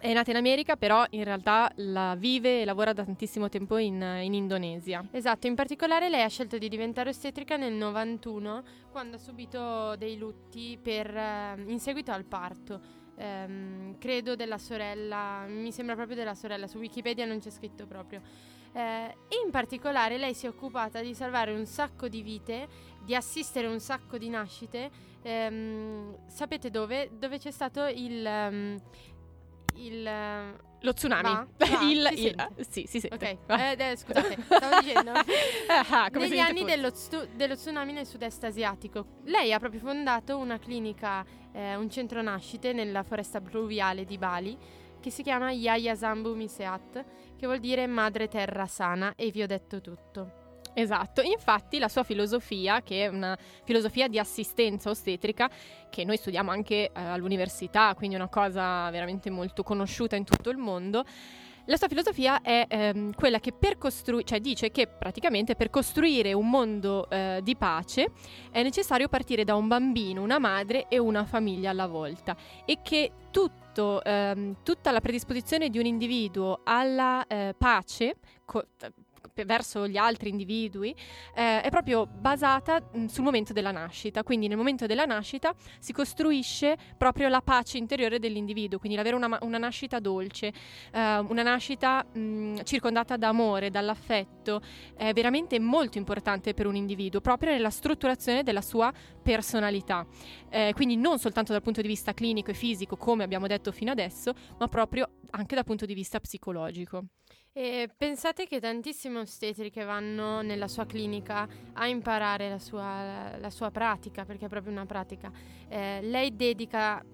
È nata in America, però in realtà la vive e lavora da tantissimo tempo in, in Indonesia. Esatto, in particolare lei ha scelto di diventare ostetrica nel 91 quando ha subito dei lutti per, eh, in seguito al parto. Ehm, credo della sorella, mi sembra proprio della sorella, su Wikipedia non c'è scritto proprio. Eh, in particolare lei si è occupata di salvare un sacco di vite, di assistere un sacco di nascite. Ehm, sapete dove? Dove c'è stato il... ehm, il ehm, Lo tsunami. Va? Va? il, Si il- sente? sì, si sente. Ok, eh, eh, scusate, stavo dicendo. Ah, Negli anni dello, stu- dello tsunami nel sud-est asiatico, lei ha proprio fondato una clinica, eh, un centro nascite nella foresta pluviale di Bali che si chiama Yaya Zambu Miseat, che vuol dire madre terra sana, e vi ho detto tutto. Esatto, infatti la sua filosofia, che è una filosofia di assistenza ostetrica, che noi studiamo anche eh, all'università, quindi una cosa veramente molto conosciuta in tutto il mondo, la sua filosofia è ehm, quella che per costruire, cioè dice che praticamente per costruire un mondo eh, di pace è necessario partire da un bambino, una madre e una famiglia alla volta e che tutto, ehm, tutta la predisposizione di un individuo alla eh, pace, co- verso gli altri individui eh, è proprio basata mh, sul momento della nascita. Quindi nel momento della nascita si costruisce proprio la pace interiore dell'individuo, quindi l'avere una, una nascita dolce, eh, una nascita mh, circondata da amore, dall'affetto, è veramente molto importante per un individuo, proprio nella strutturazione della sua personalità. Eh, quindi non soltanto dal punto di vista clinico e fisico, come abbiamo detto fino adesso, ma proprio anche dal punto di vista psicologico. E pensate che tantissime ostetriche vanno nella sua clinica a imparare la sua, la sua pratica, perché è proprio una pratica. Eh, lei dedica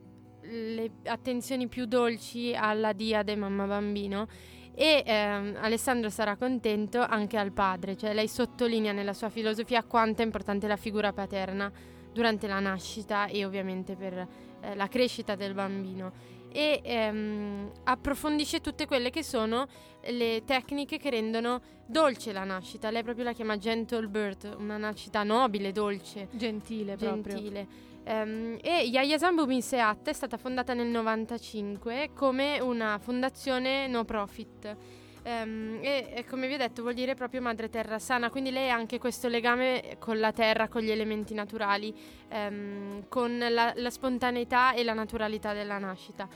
le attenzioni più dolci alla diade mamma-bambino e ehm, Alessandro sarà contento anche al padre, cioè lei sottolinea nella sua filosofia quanto è importante la figura paterna durante la nascita e ovviamente per eh, la crescita del bambino e ehm, approfondisce tutte quelle che sono le tecniche che rendono dolce la nascita. Lei proprio la chiama gentle birth, una nascita nobile, dolce, Gentile proprio. gentile. Ehm, e Yayasan Bubin Seat è stata fondata nel 95 come una fondazione no profit. Ehm, e, e come vi ho detto vuol dire proprio madre terra sana, quindi lei ha anche questo legame con la terra, con gli elementi naturali, ehm, con la, la spontaneità e la naturalità della nascita.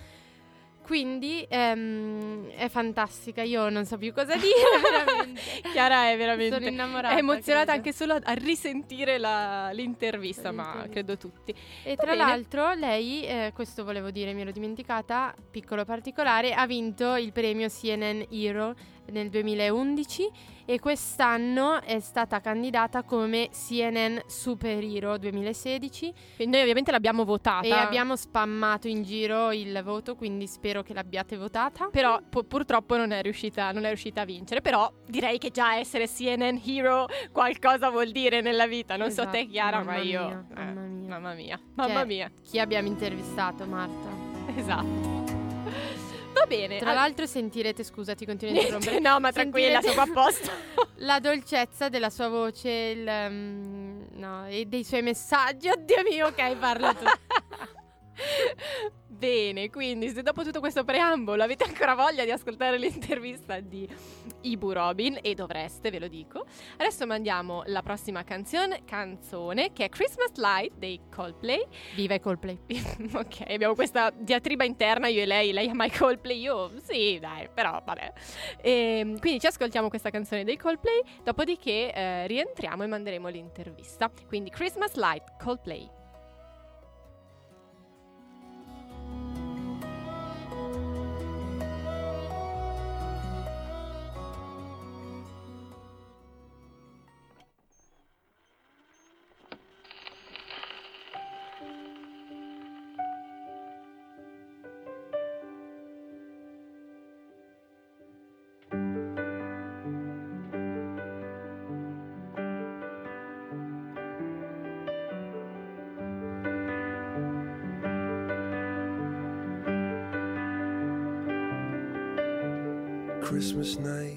Quindi ehm, è fantastica, io non so più cosa dire veramente. Chiara è veramente Sono innamorata. è emozionata credo. anche solo a, a risentire la- l'intervista, ma L'intervista. credo tutti. E Va tra bene. l'altro lei, eh, questo volevo dire, mi ero dimenticata, piccolo particolare, ha vinto il premio CNN Hero nel 2011 e quest'anno è stata candidata come CNN Super Hero 2016 Quindi noi ovviamente l'abbiamo votata. e abbiamo spammato in giro il voto, quindi spero che l'abbiate votata. Però pu- purtroppo non è, riuscita, non è riuscita a vincere. Però direi che già essere CNN Hero qualcosa vuol dire nella vita. Non so te, Esatto, Chiara, ma mamma io. mia, eh, mamma mia. Mamma mia. Mamma mia. Chi abbiamo intervistato, Marta? Esatto. Va bene. Tra al- l'altro sentirete, scusa, ti continuo a interrompere. no, ma tranquilla, sono qua apposta. la dolcezza della sua voce il, mm, no, e dei suoi messaggi. Oddio mio, ok, parla tu. Bene, quindi se dopo tutto questo preambolo avete ancora voglia di ascoltare l'intervista di Ibu Robin, e dovreste, ve lo dico, adesso mandiamo la prossima canzone, canzone che è Christmas Light dei Coldplay. Viva i Coldplay. ok, abbiamo questa diatriba interna, io e lei, lei ama i Coldplay, io sì, dai, però vabbè. Ehm, quindi ci ascoltiamo questa canzone dei Coldplay, dopodiché eh, rientriamo e manderemo l'intervista. Quindi Christmas Light, Coldplay. Christmas night,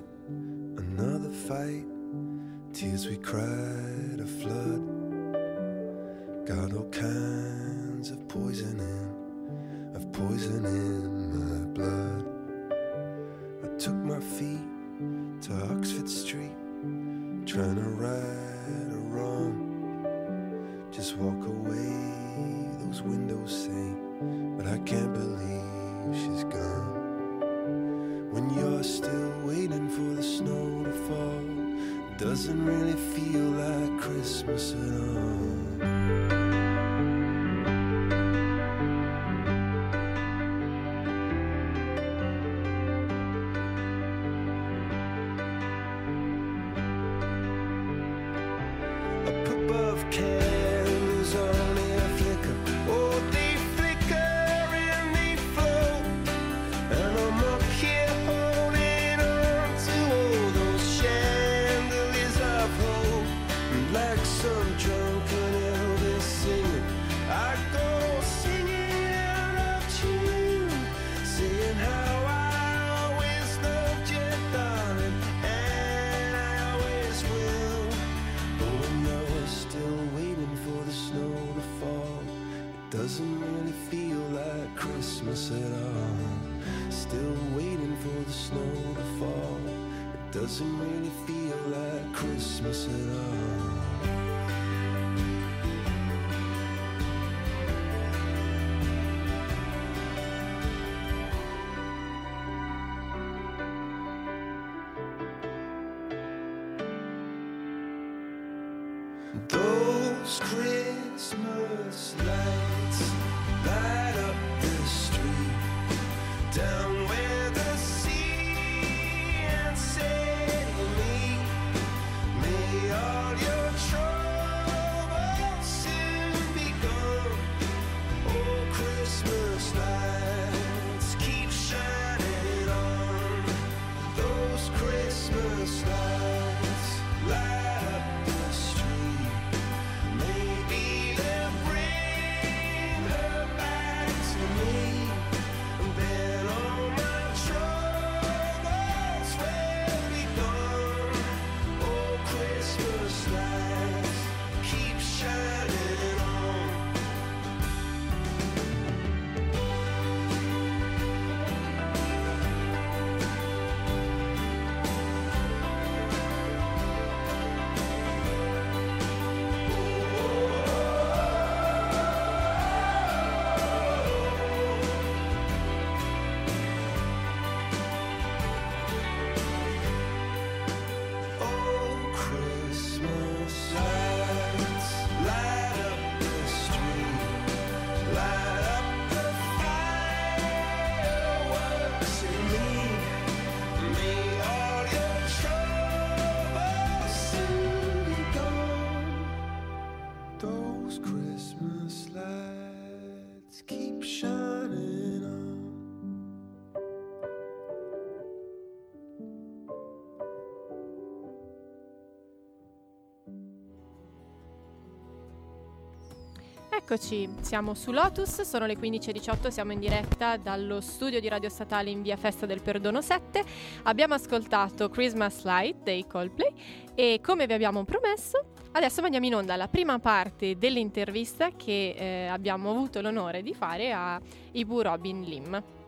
Eccoci, siamo su Lotus, sono le 15.18, siamo in diretta dallo studio di Radio Statale in via Festa del Perdono 7. Abbiamo ascoltato Christmas Light dei Coldplay e come vi abbiamo promesso, adesso mandiamo in onda la prima parte dell'intervista che eh, abbiamo avuto l'onore di fare a Ibu Robin Lim.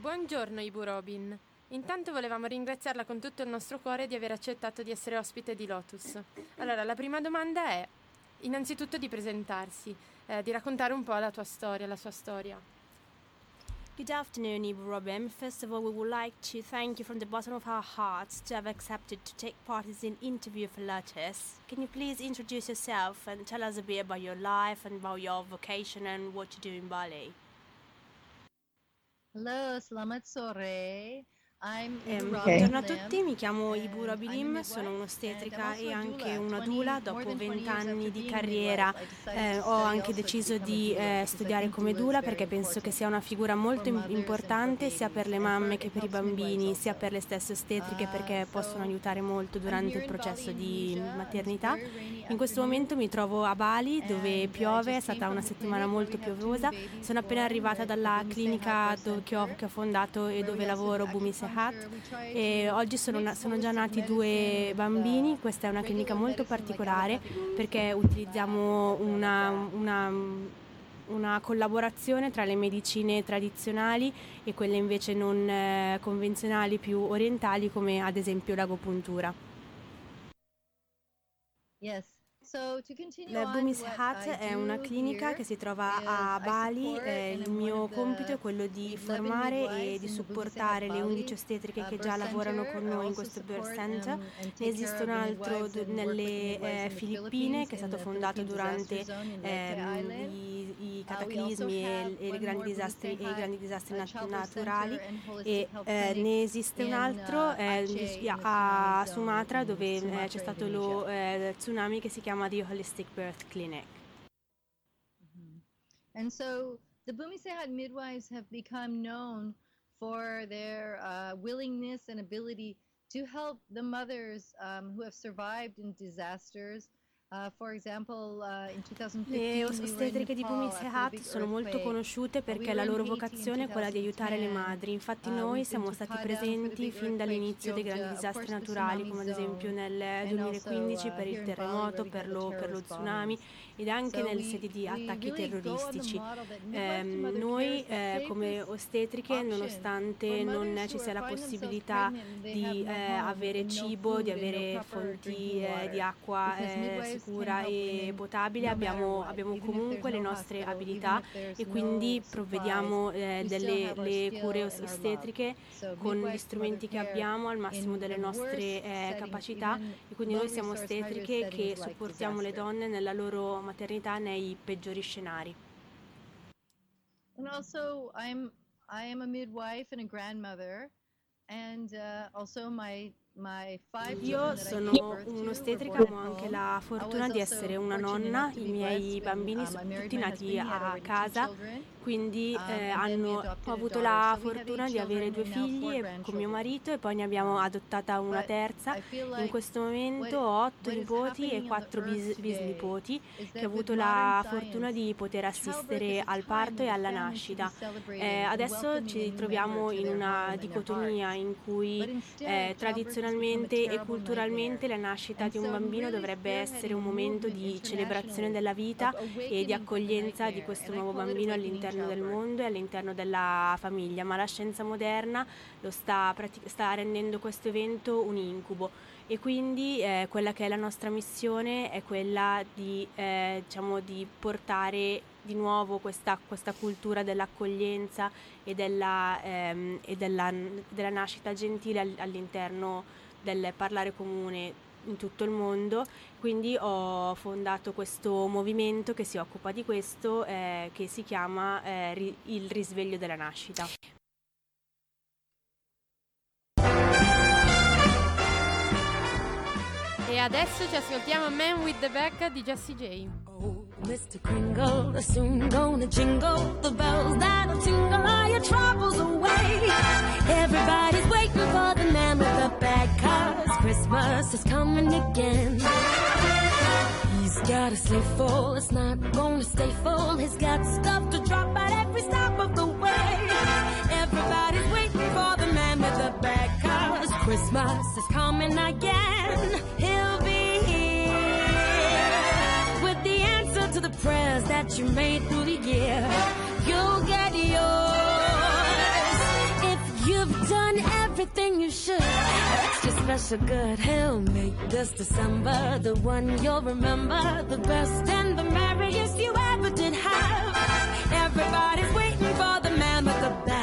Buongiorno Ibu Robin. Intanto volevamo ringraziarla con tutto il nostro cuore di aver accettato di essere ospite di Lotus. Allora, la prima domanda è innanzitutto di presentarsi, eh, di raccontare un po' la tua storia, la sua storia. Good afternoon, Ibu Robin. First of all, we would like to thank you from the bottom of our hearts to have accepted to take part in this interview for Lotus. Can you please introduce yourself and tell us a bit about your life and about your vocation and what you do in Bali? Hello, selamat sore. Ehm, Buongiorno a tutti, mi chiamo Ibu and Robi I'm a Lim, midwife sono un'ostetrica e anche una 20 doula. Dopo than 20 years 20 anni after di carriera decided eh, ho anche deciso di eh, studiare come doula perché penso che sia una figura molto importante sia per le mamme che per i bambini, sia per le stesse ostetriche Uh, perché so possono aiutare molto durante il processo di maternità. In questo momento mi trovo a Bali dove piove, è stata una settimana molto piovosa. Sono appena arrivata dalla clinica che, ho, che ho fondato e dove lavoro, Bumi try E oggi sono, mix sono già nati due bambini, questa è una clinica molto particolare perché utilizziamo una, una- una collaborazione tra le medicine tradizionali e quelle invece non eh, convenzionali più orientali come ad esempio l'agopuntura. Yes. La on, Bumi what Sehat I è una clinica che si trova a Bali. eh, and il mio compito è quello di 11 formare e di supportare le Bali, 11 ostetriche uh, che già lavorano con noi in questo birth center. Ne esiste un altro nelle eh, Filippine che è stato fondato durante i, i cataclismi e, e i grandi disastri, e i grandi disastri naturali e eh, ne esiste un altro eh, a Sumatra dove eh, c'è stato lo eh, tsunami che si chiama The Holistic Birth Clinic. And so the Bumi Sehat midwives have become known for their uh, willingness and ability to help the mothers um, who have survived in disasters. Uh, uh, in 2015, Le ostetriche di Nepal Bumi after the Sehat big sono molto conosciute perché la loro vocazione è quella di aiutare le 2010. madri. Infatti Uh, noi siamo stati presenti fin dall'inizio dei grandi disastri naturali, come ad esempio nel and 2015 also, uh, per il terremoto, per lo, per lo tsunami. Ed anche we- sedi di attacchi terroristici. Ehm, mother noi eh, come ostetriche, nonostante non ci sia la possibilità di eh, avere cibo, di avere fonti eh, di acqua eh, sicura e potabile, abbiamo, abbiamo comunque le nostre abilità e quindi provvediamo eh, delle cure ostetriche con gli strumenti che abbiamo al massimo delle nostre eh, capacità. e quindi noi siamo ostetriche che supportiamo le donne nella loro maternità nei peggiori scenari. And also, I'm I am a midwife and a grandmother, and uh, also my Io sono un'ostetrica, ma ho anche la fortuna di essere una nonna, i miei bambini uh, sono tutti nati a casa. Quindi Um, eh, hanno, ho avuto la fortuna di avere due figli con mio marito e poi ne abbiamo adottata una terza. In questo momento ho otto nipoti e quattro bis- bisnipoti is che ho avuto la fortuna di poter assistere al parto e alla nascita. Eh, adesso ci troviamo in una dicotomia in cui eh, tradizionalmente e culturalmente la nascita di un bambino dovrebbe essere un momento di celebrazione della vita e di accoglienza di questo nuovo bambino awakening all'interno del mondo e all'interno della famiglia, ma la scienza moderna lo sta, prati- sta rendendo questo evento un incubo. E quindi eh, quella che è la nostra missione è quella di, eh, diciamo, di portare di nuovo questa, questa cultura dell'accoglienza e della, ehm, e della, della nascita gentile all- all'interno del parlare comune in tutto il mondo. Quindi ho fondato questo movimento che si occupa di questo, eh, che si chiama eh, il risveglio della nascita. E adesso ci ascoltiamo Man with the Back di Jessie J. Oh, Mr. Kringle soon gonna jingle the bells that'll tingle all your troubles away. Everybody's waiting for the man with the bag, cause Christmas is coming again. He's got a sleigh full, it's not gonna stay full. He's got stuff to drop at every stop of the way. Everybody's waiting for the man with the cause Christmas is coming again. Prayers that you made through the year. You'll get yours if you've done everything you should. Extra special good, he'll make this December the one you'll remember, the best and the merriest you ever did have. Everybody's waiting for the man with the bag.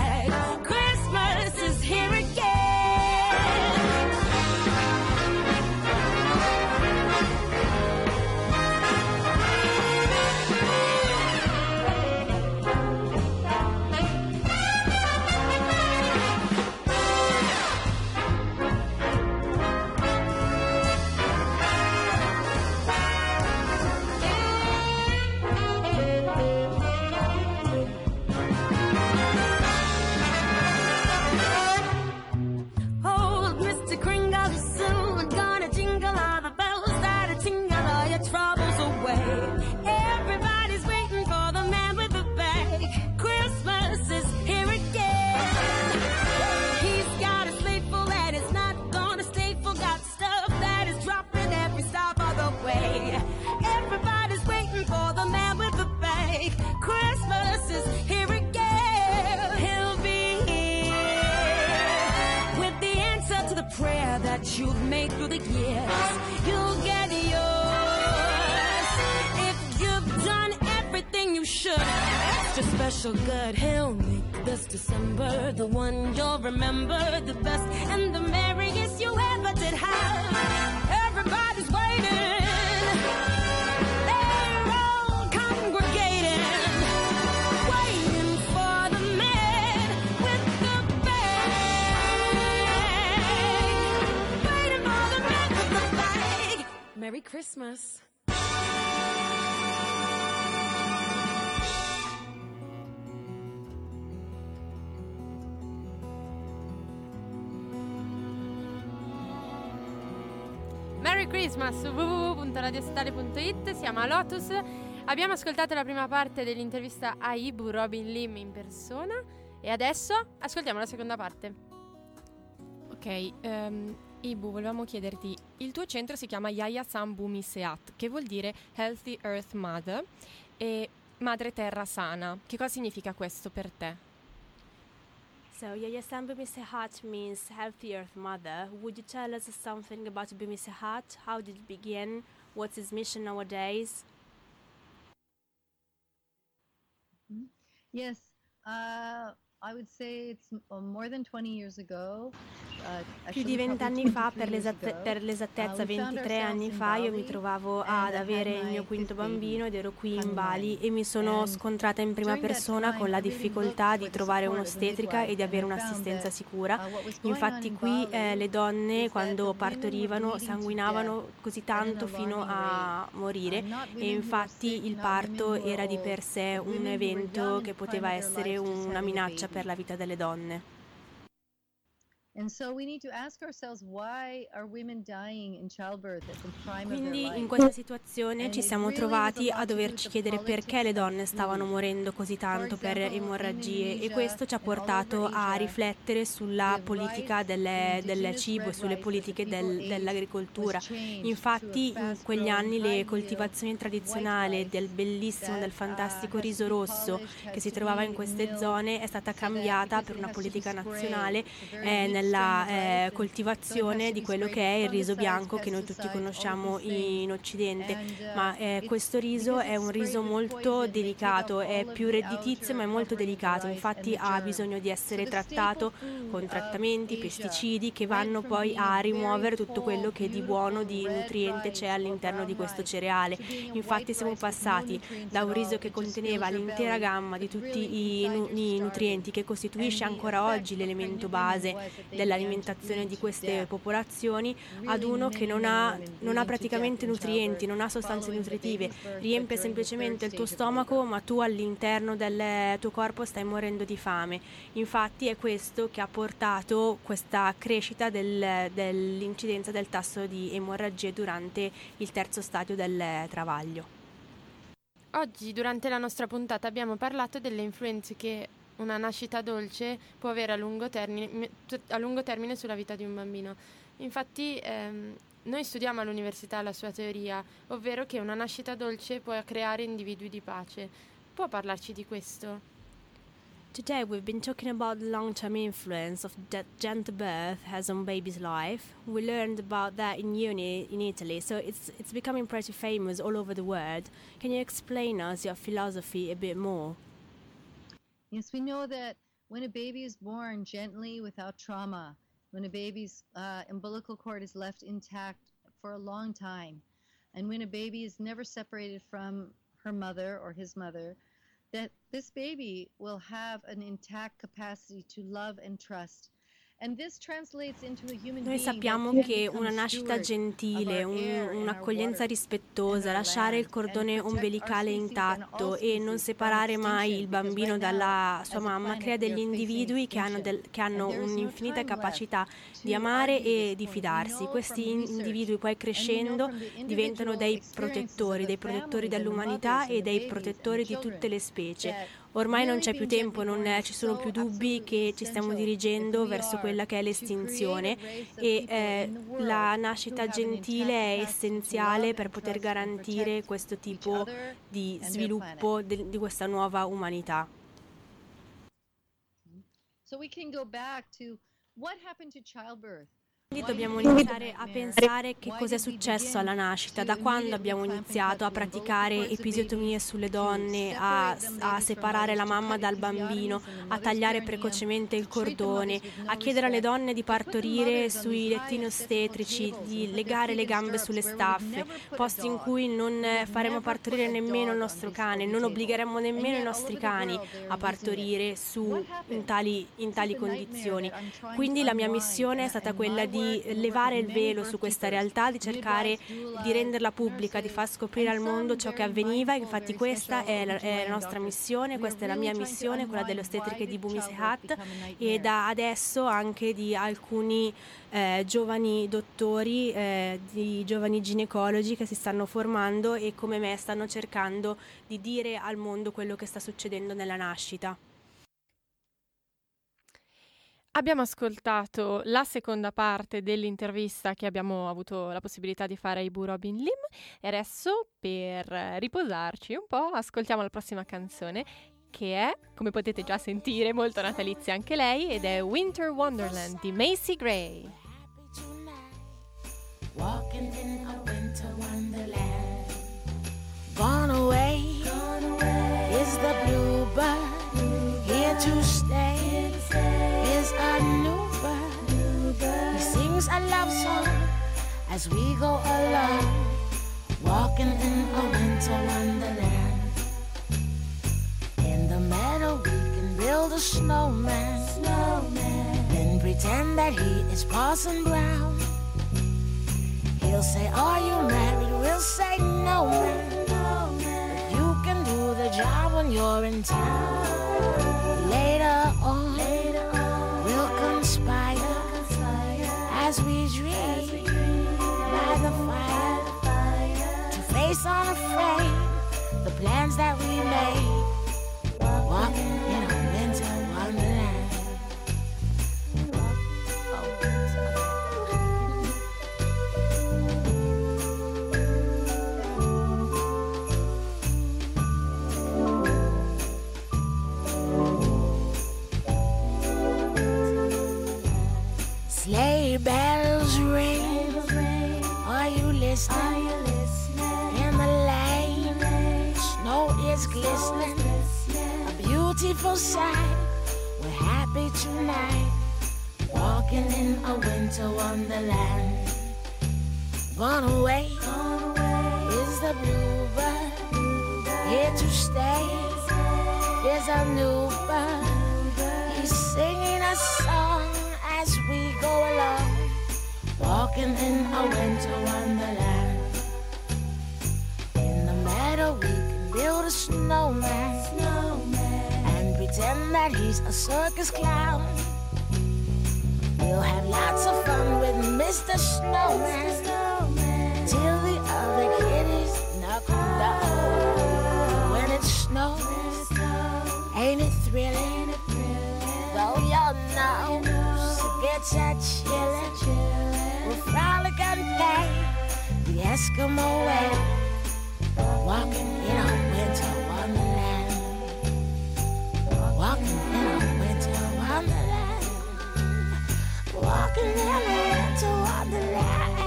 Special good, he'll make this December. The one you'll remember, the best and the merriest you ever did have. Everybody's waiting. They're all Merry Christmas su www.radiostatale.it siamo a Lotus abbiamo ascoltato la prima parte dell'intervista a Ibu Robin Lim in persona e adesso ascoltiamo la seconda parte Ok, ehm, Ibu, volevamo chiederti, il tuo centro si chiama Yaya San Bumi Seat, che vuol dire Healthy Earth Mother e Madre Terra Sana. Che cosa significa questo per te? So, Yayasan Bumi Sehat means Healthy Earth Mother. Would you tell us something about Bumisehat? How did it begin? What's its mission nowadays? Yes, uh, I would say it's uh, more than 20 years ago. Uh, Più di vent'anni fa, 23 per, l'esatte- per l'esattezza Uh, we found 23 ourselves anni in fa, io mi trovavo and ad had avere il mio quinto bambino ed ero qui in Bali e mi sono scontrata in prima persona con la difficoltà di trovare un'ostetrica e di avere un'assistenza sicura. uh, Infatti in qui eh, le donne quando partorivano sanguinavano così tanto fino a morire. E infatti il parto era di per sé un evento che poteva essere una minaccia per la vita delle donne. And so we need to ask ourselves why are women dying in childbirth at the prime Quindi in questa situazione ci siamo trovati a doverci chiedere perché le donne stavano morendo così tanto per emorragie. E questo ci ha portato a riflettere sulla politica delle- del cibo e sulle politiche del- dell'agricoltura. Infatti in quegli anni le coltivazioni tradizionali del bellissimo, del uh, fantastico to riso rosso che si trovava in queste zone è stata cambiata per una politica nazionale. eh, of eh, coltivazione di quello che è il riso bianco che noi tutti conosciamo in Occidente, uh, ma eh, questo riso è un riso molto delicato, è più redditizio ma è molto delicato, infatti ha bisogno di essere trattato con trattamenti, pesticidi che vanno poi a rimuovere tutto quello che di buono, di nutriente c'è all'interno di questo cereale. Infatti siamo passati da un riso che conteneva l'intera gamma di tutti i, i nutrienti che costituisce ancora oggi l'elemento base dell'alimentazione di queste popolazioni ad uno che non ha, non ha praticamente nutrienti, non ha sostanze nutritive, riempie semplicemente il tuo stomaco, ma tu all'interno del tuo corpo stai morendo di fame. Infatti è questo che ha portato questa crescita del- dell'incidenza del tasso di emorragie durante il terzo stadio del travaglio. Oggi, durante la nostra puntata, abbiamo parlato delle influenze che una nascita dolce può avere a lungo termine, a lungo termine sulla vita di un bambino. Infatti, ehm, noi studiamo all'università la sua teoria, ovvero che una nascita dolce può creare individui di pace. Può parlarci di questo? Today we've been talking about the long-term influence of that gentle birth has on baby's life. We learned about that in uni in Italy, so it's it's becoming pretty famous all over the world. Can you explain us your philosophy a bit more? Yes, we know that when a baby is born gently without trauma, when a baby's uh, umbilical cord is left intact for a long time, and when a baby is never separated from her mother or his mother, that this baby will have an intact capacity to love and trust. Noi sappiamo che una nascita gentile, un- un'accoglienza rispettosa, lasciare il cordone ombelicale intatto e non separare mai il bambino dalla sua mamma crea degli individui che hanno, del- che hanno un'infinita capacità di amare e di fidarsi. Questi individui poi crescendo diventano dei protettori, dei protettori dell'umanità e dei protettori di tutte le specie. Ormai non c'è più tempo, non born ci sono so più dubbi che ci stiamo dirigendo verso quella che è l'estinzione e eh, la nascita gentile è essenziale per poter garantire questo tipo di sviluppo de- di questa nuova umanità. So we can go back to what happened to childbirth. Quindi dobbiamo iniziare a pensare che cosa è successo alla nascita, da quando abbiamo iniziato a praticare episiotomie sulle donne, a, a separare la mamma dal bambino, a tagliare precocemente il cordone, a chiedere alle donne di partorire sui lettini ostetrici, di legare le gambe sulle staffe, posti in cui non faremo partorire nemmeno il nostro cane, non obbligheremo nemmeno i nostri cani a partorire su, in tali, in tali condizioni. Quindi la mia missione è stata quella my di levare il velo su questa realtà, di cercare di renderla pubblica, di far scoprire al mondo ciò che avveniva. Infatti questa è la, è la nostra missione, questa è la mia missione, quella delle ostetriche di did Bumi childbirth Sehat become a e da adesso anche di alcuni eh, giovani dottori, eh, di giovani ginecologi che si stanno formando e come me stanno cercando di dire al mondo quello che sta succedendo nella nascita. Abbiamo ascoltato la seconda parte dell'intervista che abbiamo avuto la possibilità di fare a Ibu Robin Lim e adesso per riposarci un po' ascoltiamo la prossima canzone che è, come potete già sentire, molto natalizia anche lei ed è Winter Wonderland di Macy Gray. Walking in a winter wonderland. Gone away, is the bluebird here to stay? Sings a love song as we go along. Walking in a winter wonderland. In the meadow, we can build a snowman. Then pretend that he is Parson Brown. He'll say, Are you married? We'll say, No, man. But you can do the job when you're in town. Later on, as we dream by the fire to face unafraid the plans that we made. Walking in a A beautiful sight. We're happy tonight. Walking in a winter wonderland. Gone away is the bluebird. Here to stay is a new bird. He's singing a song as we go along. Walking in a winter wonderland. Build a snowman. And pretend that he's a circus clown. We'll have lots of fun with Mr. Snowman. Till the other kiddies knock him down. When it snows, ain't it thrilling? Though your nose gets a chillin', we'll frolic and play the Eskimo way. Wonderland. Walking in a winter wonderland. Walking in a winter wonderland.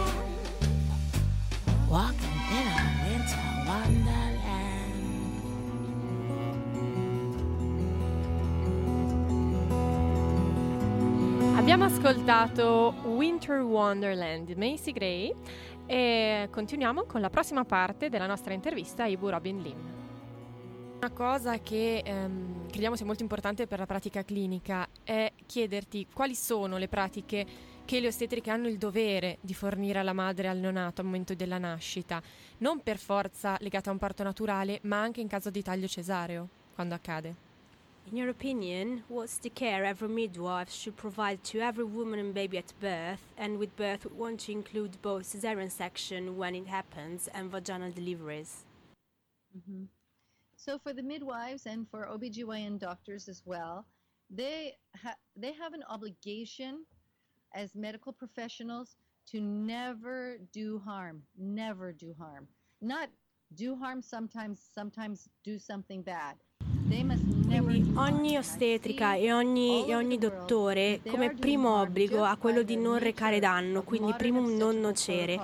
Walking in a winter wonderland. Abbiamo ascoltato Winter Wonderland di Macy Gray e continuiamo con la prossima parte della nostra intervista a Ibu Robin Lim. Una cosa che ehm, crediamo sia molto importante per la pratica clinica è chiederti quali sono le pratiche che le ostetriche hanno il dovere di fornire alla madre e al neonato al momento della nascita, non per forza legate a un parto naturale, ma anche in caso di taglio cesareo, quando accade. In your opinion, what's the care every midwife should provide to every woman and baby at birth? And with birth, we want to include both cesarean section when it happens and vaginal deliveries. hmm So for the midwives and for OBGYN doctors as well, they ha- they have an obligation as medical professionals to never do harm, never do harm. Not do harm sometimes, sometimes do something bad. Quindi ogni ostetrica e ogni, e ogni dottore come primo obbligo ha quello di non recare danno, quindi primum non nocere.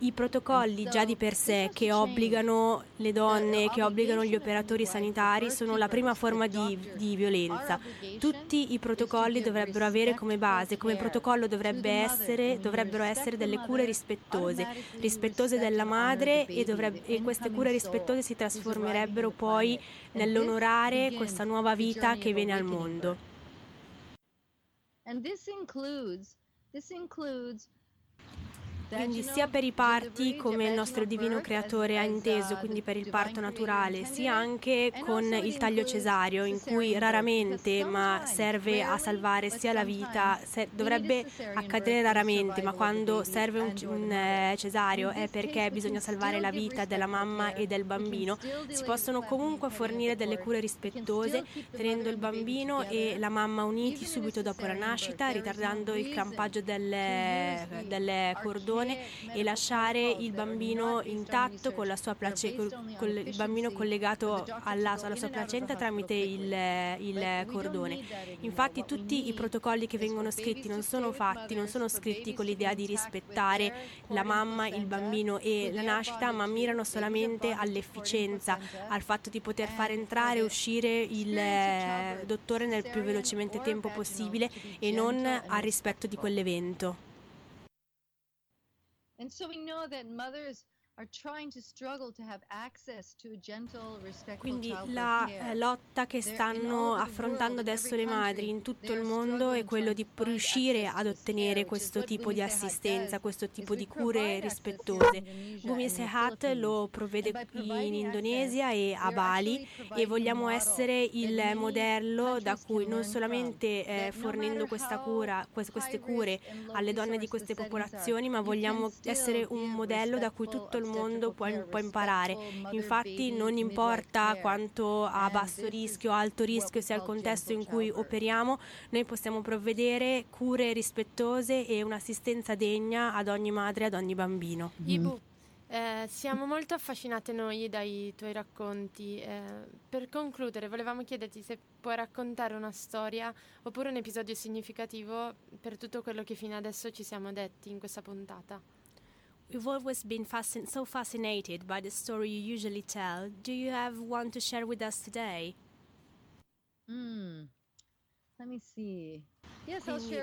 I protocolli già di per sé che obbligano le donne, che obbligano gli operatori sanitari sono la prima forma di, di violenza. Tutti i protocolli dovrebbero avere come base, come protocollo dovrebbe essere, dovrebbero essere delle cure rispettose, rispettose della madre e, dovrebbe- e queste cure rispettose si trasformerebbero poi nell'onorare questa nuova vita che viene al mondo. And this includes this includes Quindi sia per i parti come il nostro divino creatore ha inteso, quindi per il parto naturale, sia anche con il taglio cesareo in cui raramente ma serve a salvare sia la vita, dovrebbe accadere raramente, ma quando serve un, un, eh, cesareo è perché bisogna salvare la vita della mamma e del bambino, si possono comunque fornire delle cure rispettose tenendo il bambino e la mamma uniti subito dopo la nascita, ritardando il crampaggio del, del cordone e lasciare il bambino intatto con la sua place- col, col- il bambino collegato alla, alla sua placenta tramite il, il cordone. Infatti tutti i protocolli che vengono scritti non sono fatti, non sono scritti con l'idea di rispettare la mamma, il bambino e la nascita, ma mirano solamente all'efficienza, al fatto di poter far entrare e uscire il eh, dottore nel più velocemente tempo possibile e non al rispetto di quell'evento. And so we know that mothers Quindi la eh, lotta che stanno affrontando adesso le madri in tutto il mondo è quello di riuscire ad ottenere questo tipo di assistenza, questo tipo di cure rispettose. Bumi Sehat lo provvede in Indonesia e a Bali e vogliamo essere il modello da cui non solamente eh, fornendo questa cura, quest- queste cure alle donne di queste popolazioni, ma vogliamo essere un modello da cui tutto il mondo può, può imparare. Infatti non importa quanto a basso rischio o alto rischio sia il contesto in cui operiamo, noi possiamo provvedere cure rispettose e un'assistenza degna ad ogni madre e ad ogni bambino. Ibu, eh, siamo molto affascinate noi dai tuoi racconti. eh, per concludere, volevamo chiederti se puoi raccontare una storia oppure un episodio significativo per tutto quello che fino adesso ci siamo detti in questa puntata. We've always been fascin- so fascinated by the story you usually tell. Do you have one to share with us today? Hmm. Let me see. Quindi,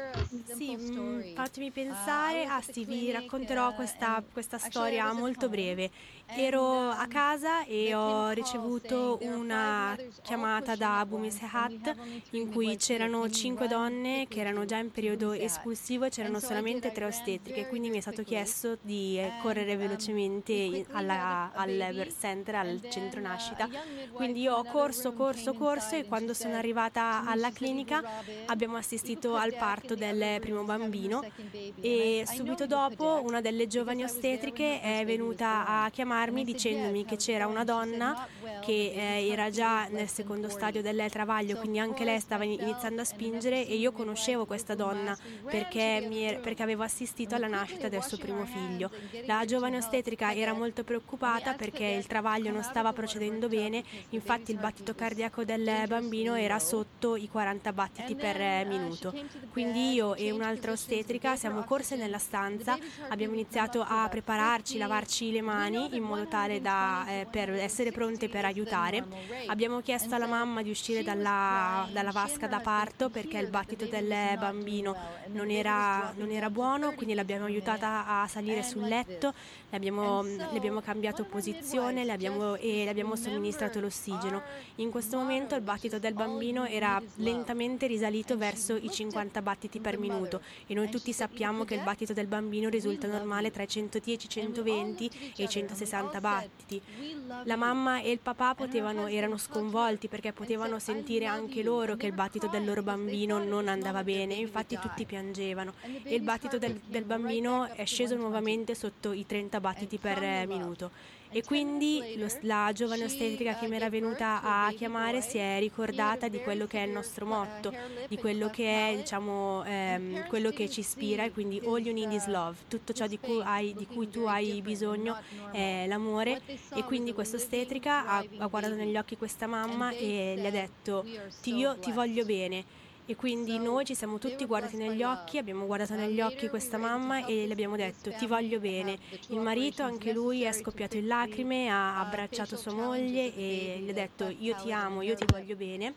sì, mm, fatemi Uh, pensare. Ah sì, vi racconterò uh, questa, questa storia molto breve. Ero a um, casa e ho ricevuto una chiamata da at Bumi once, and we Sehat have only three in cui c'erano cinque donne che erano già in periodo espulsivo e c'erano solamente tre ostetriche, quindi mi è stato chiesto di eh, correre um, velocemente alla- al birth center, al centro uh, nascita. Quindi io ho corso, corso, corso e and quando sono arrivata alla clinica "Ibu Robin, abbiamo Ibu assistito al parto del primo bambino second baby." And e subito dopo una delle giovani ostetriche è venuta a chiamarmi dicendomi "Jack, che c'era una going?" She said, donna "Not well, che eh, era già nel secondo 40." stadio del travaglio, quindi anche lei stava iniziando a spingere e io conoscevo questa donna perché, er- perché avevo assistito alla nascita del suo primo figlio. La giovane ostetrica era molto preoccupata perché il travaglio non stava procedendo bene, infatti il battito cardiaco del bambino era sotto i 40 battiti per eh, minuto. Came to the Quindi io e un'altra ostetrica siamo corse nella stanza, abbiamo iniziato a prepararci, 50. lavarci le mani in modo tale 120 da, eh, per essere pronte per 160 is the aiutare. Abbiamo chiesto alla mamma di uscire dalla, dalla vasca da parto perché il battito del bambino non era, non era buono, 30 quindi l'abbiamo aiutata a salire sul letto, le abbiamo, le abbiamo cambiato posizione le abbiamo- e le abbiamo somministrato l'ossigeno. In questo momento il battito del bambino era lentamente risalito verso i looked 50 battiti per minuto e noi tutti sappiamo che il "Cadet, battito del bambino risulta normale you." tra i 110, And we all 120 looked at each e i other and we 160 all battiti. said, "We love La you." mamma e il papà potevano, erano sconvolti perché potevano said, "I sentire anche you." loro che il battito del loro bambino non andava bene, infatti tutti piangevano e il battito del, del bambino è sceso 120. nuovamente sotto i 30 battiti per eh, minuto. E 10 quindi lo- la giovane ostetrica che mi era venuta a chiamare si è ricordata di quello che è il nostro motto, di quello che è diciamo ehm, quello che ci ispira e quindi all you need is love, tutto ciò di cui, hai, di cui tu hai bisogno è l'amore e quindi questa ostetrica ha, ha guardato negli occhi questa mamma e gli ha detto "We are ti, so io ti voglio blessed." bene e quindi noi ci siamo tutti guardati negli occhi, abbiamo guardato negli occhi questa mamma e le abbiamo detto ti voglio bene. Il marito, anche lui, è scoppiato in lacrime, ha abbracciato sua moglie e gli ha detto io ti amo, io ti voglio bene.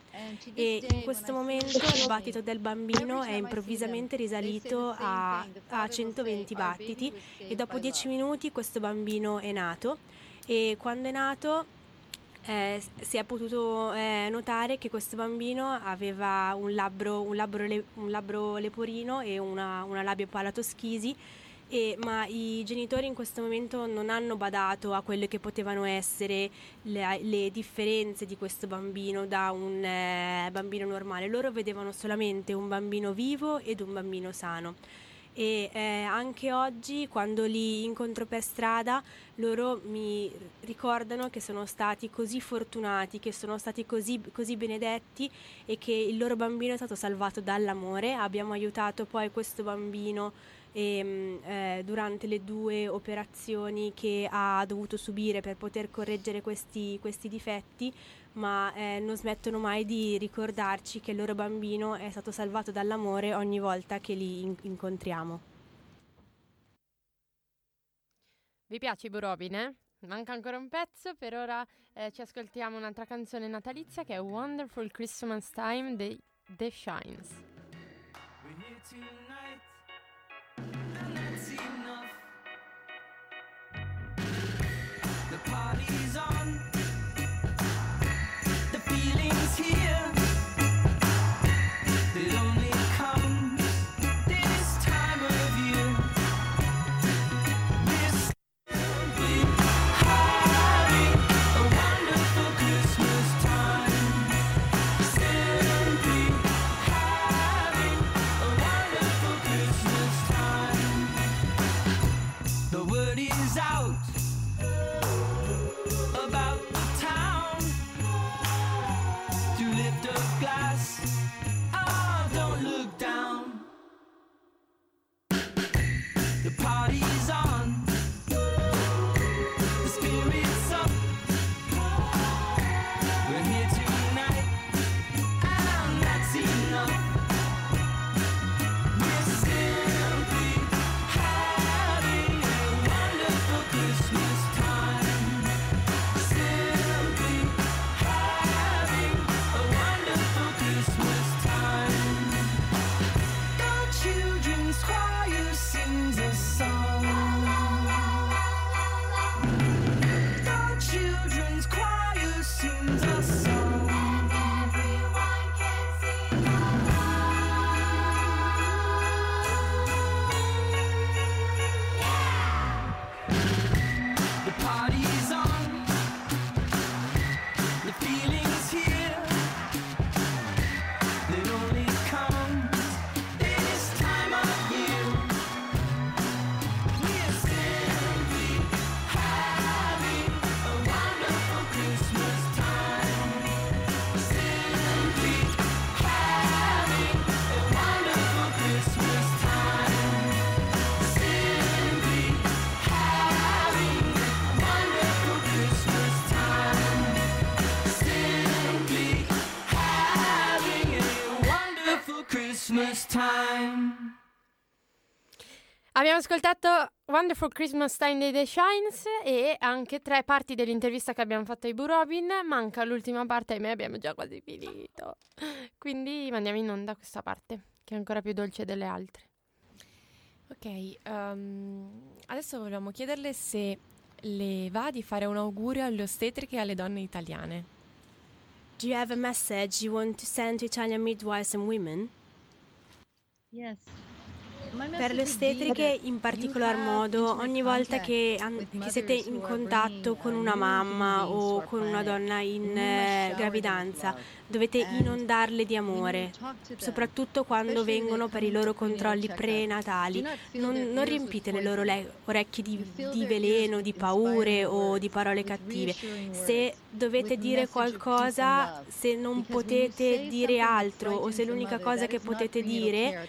E in questo momento il battito del bambino è improvvisamente risalito a, a father will say, 120 "Our baby battiti e dopo by 10 love." minuti questo bambino è nato e quando è nato eh, si è potuto eh, notare che questo bambino aveva un labbro, un labbro, le- un labbro leporino e una, una labio palatoschisi E- ma i genitori in questo momento non hanno badato a quelle che potevano essere le, le differenze di questo bambino da un eh, bambino normale. Loro vedevano solamente un bambino vivo ed un bambino sano. E eh, anche oggi, quando li incontro per strada, loro mi ricordano che sono stati così fortunati, che sono stati così, così benedetti e che il loro bambino è stato salvato dall'amore. Abbiamo aiutato poi questo bambino ehm, eh, durante le due operazioni che ha dovuto subire per poter correggere questi, questi difetti, ma eh, non smettono mai di ricordarci che il loro bambino è stato salvato dall'amore ogni volta che li in- incontriamo. Vi piace Ibu Robin, eh? Manca ancora un pezzo, per ora eh, ci ascoltiamo un'altra canzone natalizia che è Wonderful Christmas Time dei The Shines. We're here tonight, and that's enough. The party's Abbiamo ascoltato Wonderful Christmas Time dei The Shines e anche tre parti dell'intervista che abbiamo fatto a Ibu Robin. Manca l'ultima parte, ahimè abbiamo già quasi finito. Quindi mandiamo in onda questa parte, che è ancora più dolce delle altre. Ok, ehm, adesso volevamo chiederle se le va di fare un augurio alle ostetriche e alle donne italiane. Do you have a message you want to send to Italian midwives and women? Yes. Per le ostetriche in particolar modo, ogni volta che, an- che siete in contatto con una new mamma o con una donna in eh, gravidanza. Dovete inondarle di amore, soprattutto quando vengono per i loro controlli prenatali. Non, non riempite le loro le- orecchie di, di veleno, di paure o di parole cattive. Se dovete dire qualcosa, se non potete dire altro o se l'unica cosa che potete dire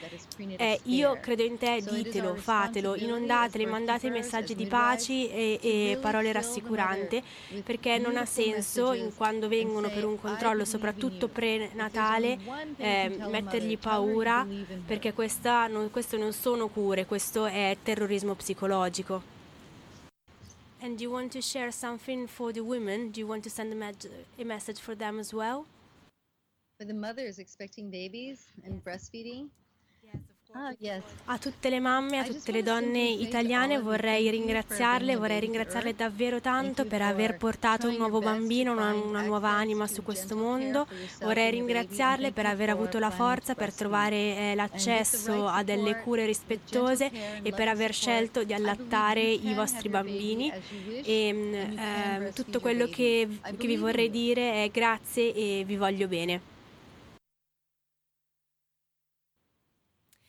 è io credo in te, ditelo, fatelo, inondatele, mandate messaggi di paci e, e parole rassicuranti perché non ha senso quando and vengono per un "I controllo, in soprattutto you." prenatale, eh, mettergli paura perché questa non, questo non sono cure, questo è terrorismo psicologico. And do you want to share something for the women? Do you want to send a, meg- a message for them as well? For the mothers expecting babies and breastfeeding. A tutte le mamme, a tutte le donne italiane vorrei ringraziarle, vorrei ringraziarle davvero tanto per aver portato un nuovo bambino, una, una nuova anima su questo mondo. Vorrei ringraziarle per aver avuto la forza per trovare eh, l'accesso a delle cure rispettose e per aver scelto di allattare i vostri bambini. E eh, tutto quello che, che vi vorrei dire è grazie e vi voglio bene. And if you have a cesarean birth,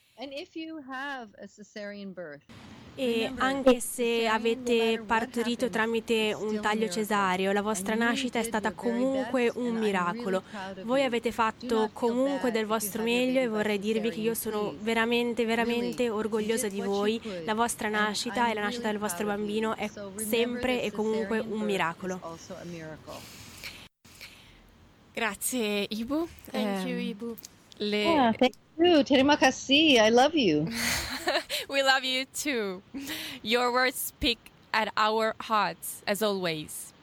E anche se avete partorito tramite un taglio cesareo, la vostra nascita è stata comunque un miracolo. Voi avete fatto comunque del vostro meglio e vorrei dirvi che io sono veramente, veramente orgogliosa di voi. La vostra nascita e la nascita del vostro bambino è sempre e comunque un miracolo. Grazie Ibu. Thank you, Ehm, Ibu. le- You. Terima kasih. I love you. we love you too. Your words speak at our hearts, as always.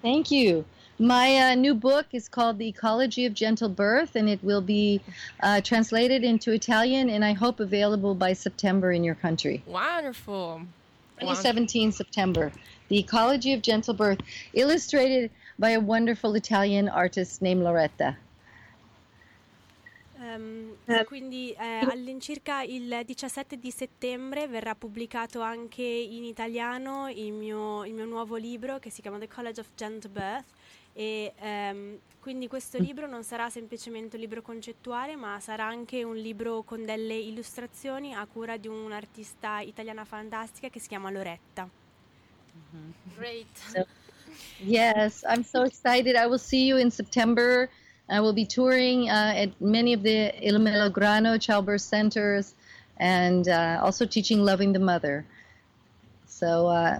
Thank you. My uh, new book is called The Ecology of Gentle Birth, and it will be uh, translated into Italian and I hope available by September in your country. Wonderful. 2017 September. The Ecology of Gentle Birth, illustrated by a wonderful Italian artist named Loretta. Ehm, quindi eh, all'incirca il 17 di settembre verrà pubblicato anche in italiano il mio, il mio nuovo libro che si chiama The College of Gentle Birth e ehm, quindi questo libro non sarà semplicemente un libro concettuale ma sarà anche un libro con delle illustrazioni a cura di un'artista italiana fantastica che si chiama Loretta. Great. So, yes, I'm so excited. I will see you in September. I will be touring uh, at many of the Il Melograno childbirth centers and uh, also teaching Loving the Mother. So uh,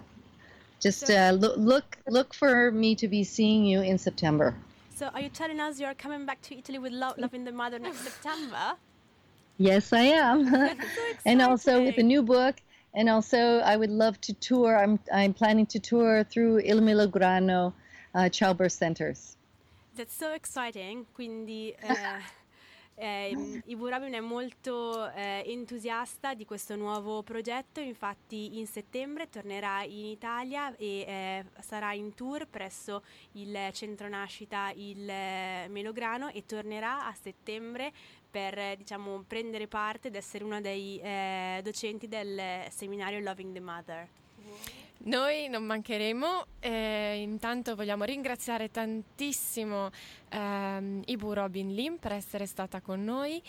just uh, look, look look for me to be seeing you in September. So are you telling us you're coming back to Italy with Lo- Loving the Mother next September? Yes, I am. and also with a new book. And also, I would love to tour. I'm, I'm planning to tour through Il Milograno uh, childbirth centers. That's so exciting, quindi eh, ehm, Ibu Robin è molto eh, entusiasta di questo nuovo progetto, infatti in settembre tornerà in Italia e eh, sarà in tour presso il centro nascita il eh, Melograno e tornerà a settembre per eh, diciamo, prendere parte ed essere una dei eh, docenti del seminario Loving the Mother. Noi non mancheremo, eh, intanto vogliamo ringraziare tantissimo ehm, Ibu Robin Lim per essere stata con noi.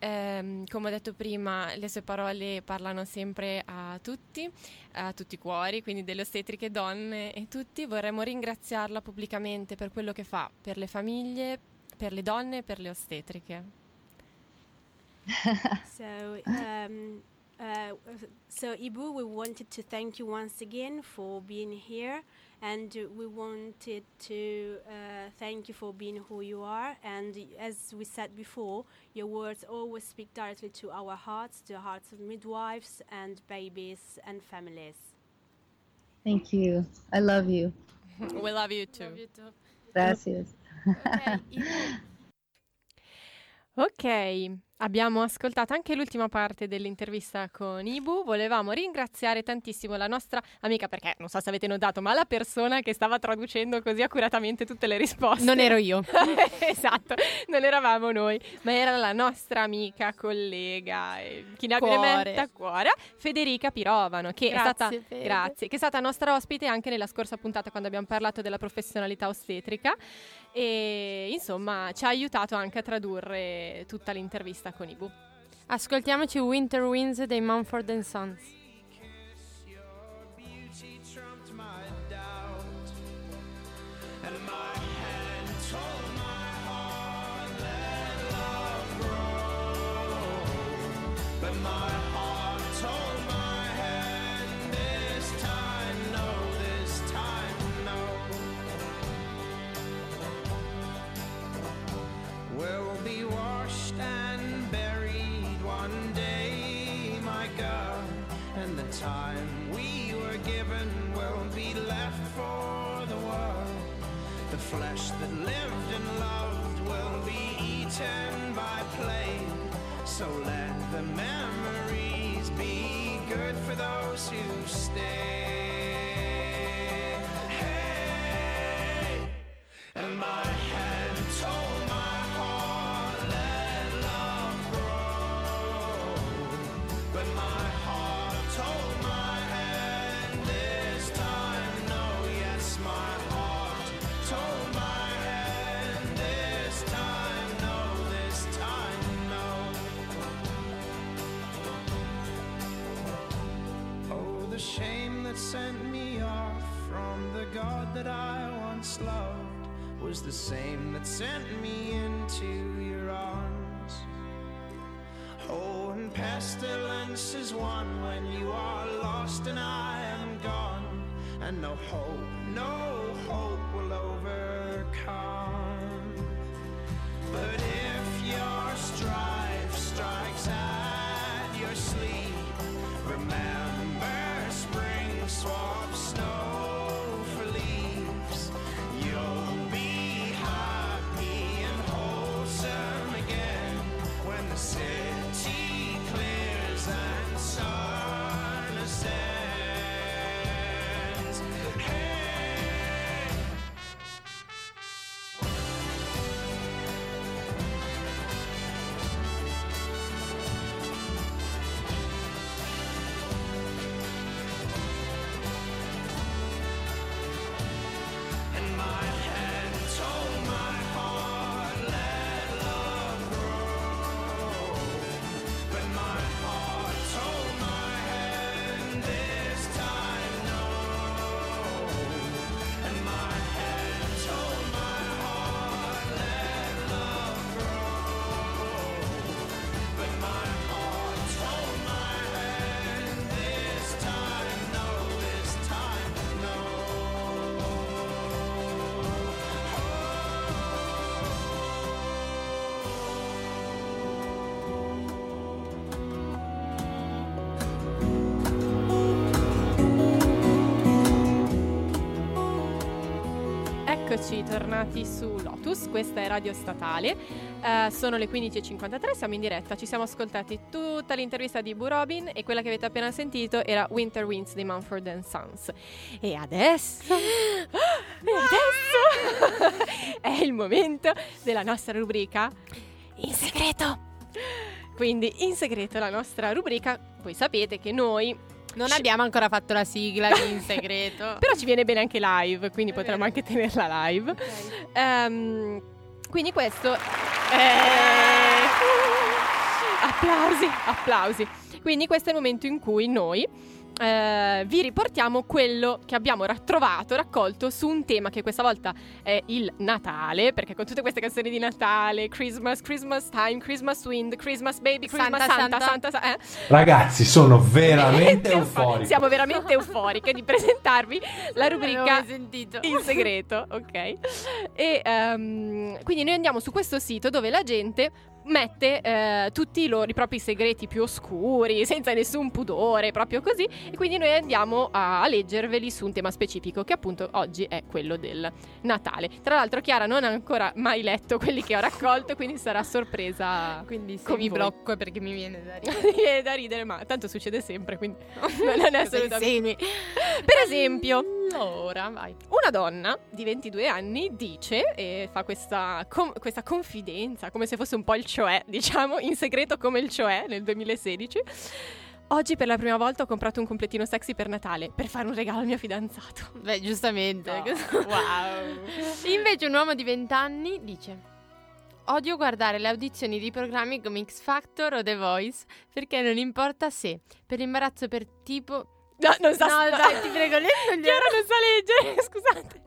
Ehm, come ho detto prima, le sue parole parlano sempre a tutti, a tutti i cuori, quindi delle ostetriche donne e tutti. Vorremmo ringraziarla pubblicamente per quello che fa per le famiglie, per le donne e per le ostetriche. so, um, uh, so Ibu, we wanted to thank you once again for being here, and we wanted to uh, thank you for being who you are. And as we said before, your words always speak directly to our hearts, to the hearts of midwives and babies and families. Thank you. I love you. We love you too. Love you too. Gracias. Ok, abbiamo ascoltato anche l'ultima parte dell'intervista con Ibu. Volevamo ringraziare tantissimo la nostra amica, perché non so se avete notato, ma la persona che stava traducendo così accuratamente tutte le risposte. Non ero io. esatto, non eravamo noi, ma era la nostra amica, collega, eh, chi ne ha Cuore. metta cuore, Federica Pirovano, che è Grazie, stata Fede. grazie, che è stata nostra ospite anche nella scorsa puntata quando abbiamo parlato della professionalità ostetrica e insomma ci ha aiutato anche a tradurre tutta l'intervista con Ibu. Ascoltiamoci Winter Winds dei Mumford Sons. For the world. The flesh that lived and loved will be eaten by plague. So let the memories be good for those who stay. Hey, and my head told sent me off from the God that I once loved was the same that sent me into your arms. Oh, and pestilence is one when you are lost and I am gone, and no hope, no hope will overcome. But Eccoci tornati su Lotus, questa è Radio Statale, Eh, sono le 15.53, siamo in diretta, ci siamo ascoltati tutta l'intervista di Bu Robin e quella che avete appena sentito era Winter Winds di Mumford Sons. E adesso, e adesso è il momento della nostra rubrica In segreto. Quindi in segreto la nostra rubrica, voi sapete che noi Non abbiamo ancora fatto la sigla in segreto. però ci viene bene anche live, quindi potremmo anche tenerla live. Ehm, quindi questo è... Applausi, applausi. Quindi questo è il momento in cui noi eh, vi riportiamo quello che abbiamo rattrovato, raccolto su un tema che questa volta è il Natale, perché con tutte queste canzoni di Natale, Christmas, Christmas time, Christmas wind, Christmas baby, Christmas Santa, Santa, Santa, Santa. eh? Ragazzi, sono veramente euforico. Siamo veramente euforiche di presentarvi la rubrica in segreto, ok? E ehm, quindi noi andiamo su questo sito dove la gente mette eh, tutti i, loro, i propri segreti più oscuri, senza nessun pudore, proprio così. E quindi noi andiamo a, a leggerveli su un tema specifico, che appunto oggi è quello del Natale. Tra l'altro, Chiara non ha ancora mai letto quelli che ho raccolto, quindi sarà sorpresa. Quindi se mi voi. blocco è perché mi viene da ridere. Mi viene da ridere, ma tanto succede sempre, quindi non è assolutamente. Per esempio, ora vai. Una donna di 22 anni dice e fa questa, com- questa confidenza, come se fosse un po' il cioè, diciamo, in segreto come il cioè nel 2016. Oggi per la prima volta ho comprato un completino sexy per Natale per fare un regalo al mio fidanzato. Beh, giustamente. wow. Invece un uomo di 20 anni dice Odio guardare le audizioni di programmi come X Factor o The Voice perché non importa se per imbarazzo per tipo No, non sa No, no, dai, ti prego, non Chiara non sa leggere, scusate.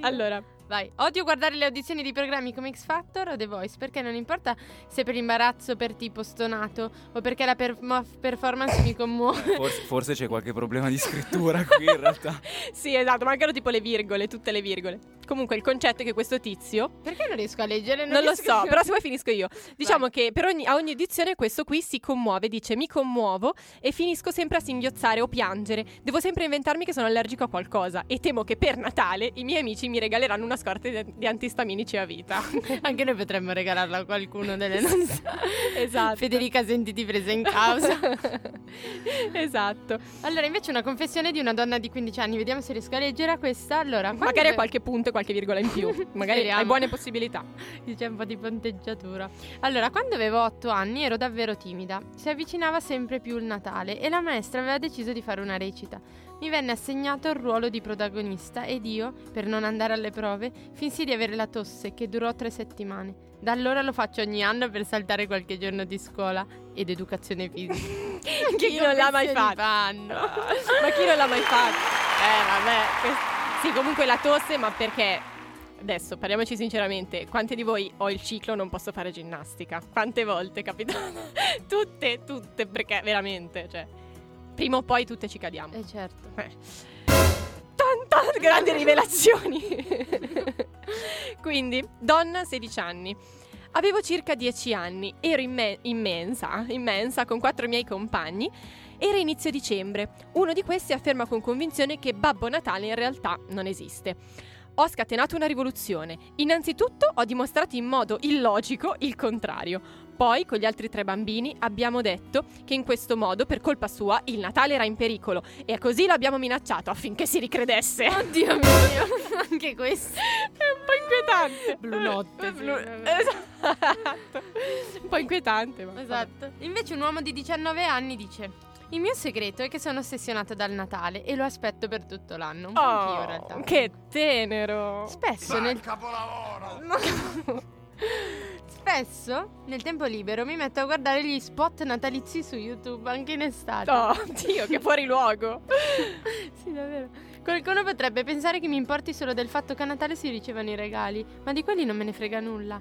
Allora, Vai, odio guardare le audizioni di programmi come X Factor o The Voice perché non importa se per imbarazzo per tipo stonato o perché la per- performance mi commuove. Forse, forse c'è qualche problema di scrittura qui in realtà. sì, esatto, mancano tipo le virgole, tutte le virgole. Comunque il concetto è che questo tizio Perché non riesco a leggere? non lo riesco so, però se vuoi finisco io. Diciamo che per ogni, a ogni edizione questo qui si commuove, dice mi commuovo e finisco sempre a singhiozzare o piangere. Devo sempre inventarmi che sono allergico a qualcosa e temo che per Natale i miei amici mi regaleranno una scorta di, di antistaminici a vita. Anche noi potremmo regalarla a qualcuno delle nostre. esatto. Federica, sentiti presa in causa. esatto. Allora, invece una confessione di una donna di 15 anni. Vediamo se riesco a leggere questa. Allora, Magari a qualche punto qualche virgola in più. Magari Speriamo. hai buone possibilità. C'è un po' di ponteggiatura. Allora, quando avevo 8 anni ero davvero timida. Si avvicinava sempre più il Natale e la maestra aveva deciso di fare una recita. Mi venne assegnato il ruolo di protagonista ed io, per non andare alle prove, finsi di avere la tosse che durò tre settimane. Da allora lo faccio ogni anno per saltare qualche giorno di scuola ed educazione fisica. Chi non l'ha mai fatto? Ma chi non l'ha mai fatto? Eh, vabbè. quest- Sì, comunque la tosse, ma perché? Adesso parliamoci sinceramente, quante di voi ho il ciclo non posso fare ginnastica? Quante volte, capito? tutte, tutte, perché veramente, cioè, prima o poi tutte ci cadiamo. Eh certo. Tante grandi rivelazioni. Quindi, donna 16 anni. Avevo circa 10 anni, ero in, me- in mensa, in mensa con quattro miei compagni. Era inizio dicembre. Uno di questi afferma con convinzione che Babbo Natale in realtà non esiste. Ho scatenato una rivoluzione. Innanzitutto ho dimostrato in modo illogico il contrario. Poi, con gli altri tre bambini, abbiamo detto che in questo modo, per colpa sua, il Natale era in pericolo e così l'abbiamo minacciato affinché si ricredesse. Oddio mio, anche questo è un po' inquietante. Blu notte. Blu-. Esatto. Un po' inquietante, ma Esatto. Invece un uomo di 19 anni dice il mio segreto è che sono ossessionato dal Natale e lo aspetto per tutto l'anno. Un po' anch'io in Oh, realtà. che tenero. Spesso nel Spesso nel tempo libero mi metto a guardare gli spot natalizi su YouTube anche in estate. Oh, Dio, che fuori luogo. sì, davvero. Qualcuno potrebbe pensare che mi importi solo del fatto che a Natale si ricevano i regali, ma di quelli non me ne frega nulla.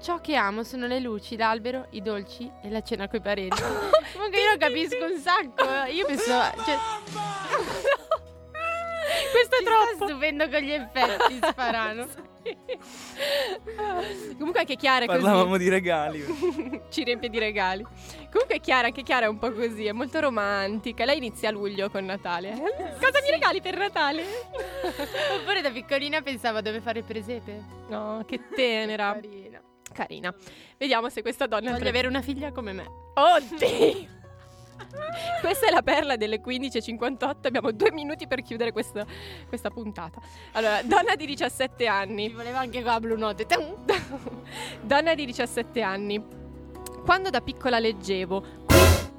Ciò che amo sono le luci, l'albero, i dolci e la cena coi parenti. Comunque io lo capisco un sacco. eh. Io penso. Cioè... Questo è Ci troppo. Sta stupendo con gli effetti, sparano. Comunque anche Chiara è così. Parlavamo di regali. Ci riempie di regali. Comunque Chiara, anche Chiara è un po' così, è molto romantica. Lei inizia a luglio con Natale. Cosa mi regali per Natale? Oppure da piccolina pensavo dove fare il presepe. No, che tenera. Carina. Vediamo se questa donna Voglio avere una figlia come me. Oddio! Questa è la perla delle 15.58. Abbiamo due minuti per chiudere questa, questa puntata. Allora, donna di 17 anni. Mi voleva anche qua Blue Note. donna di 17 anni. Quando da piccola leggevo.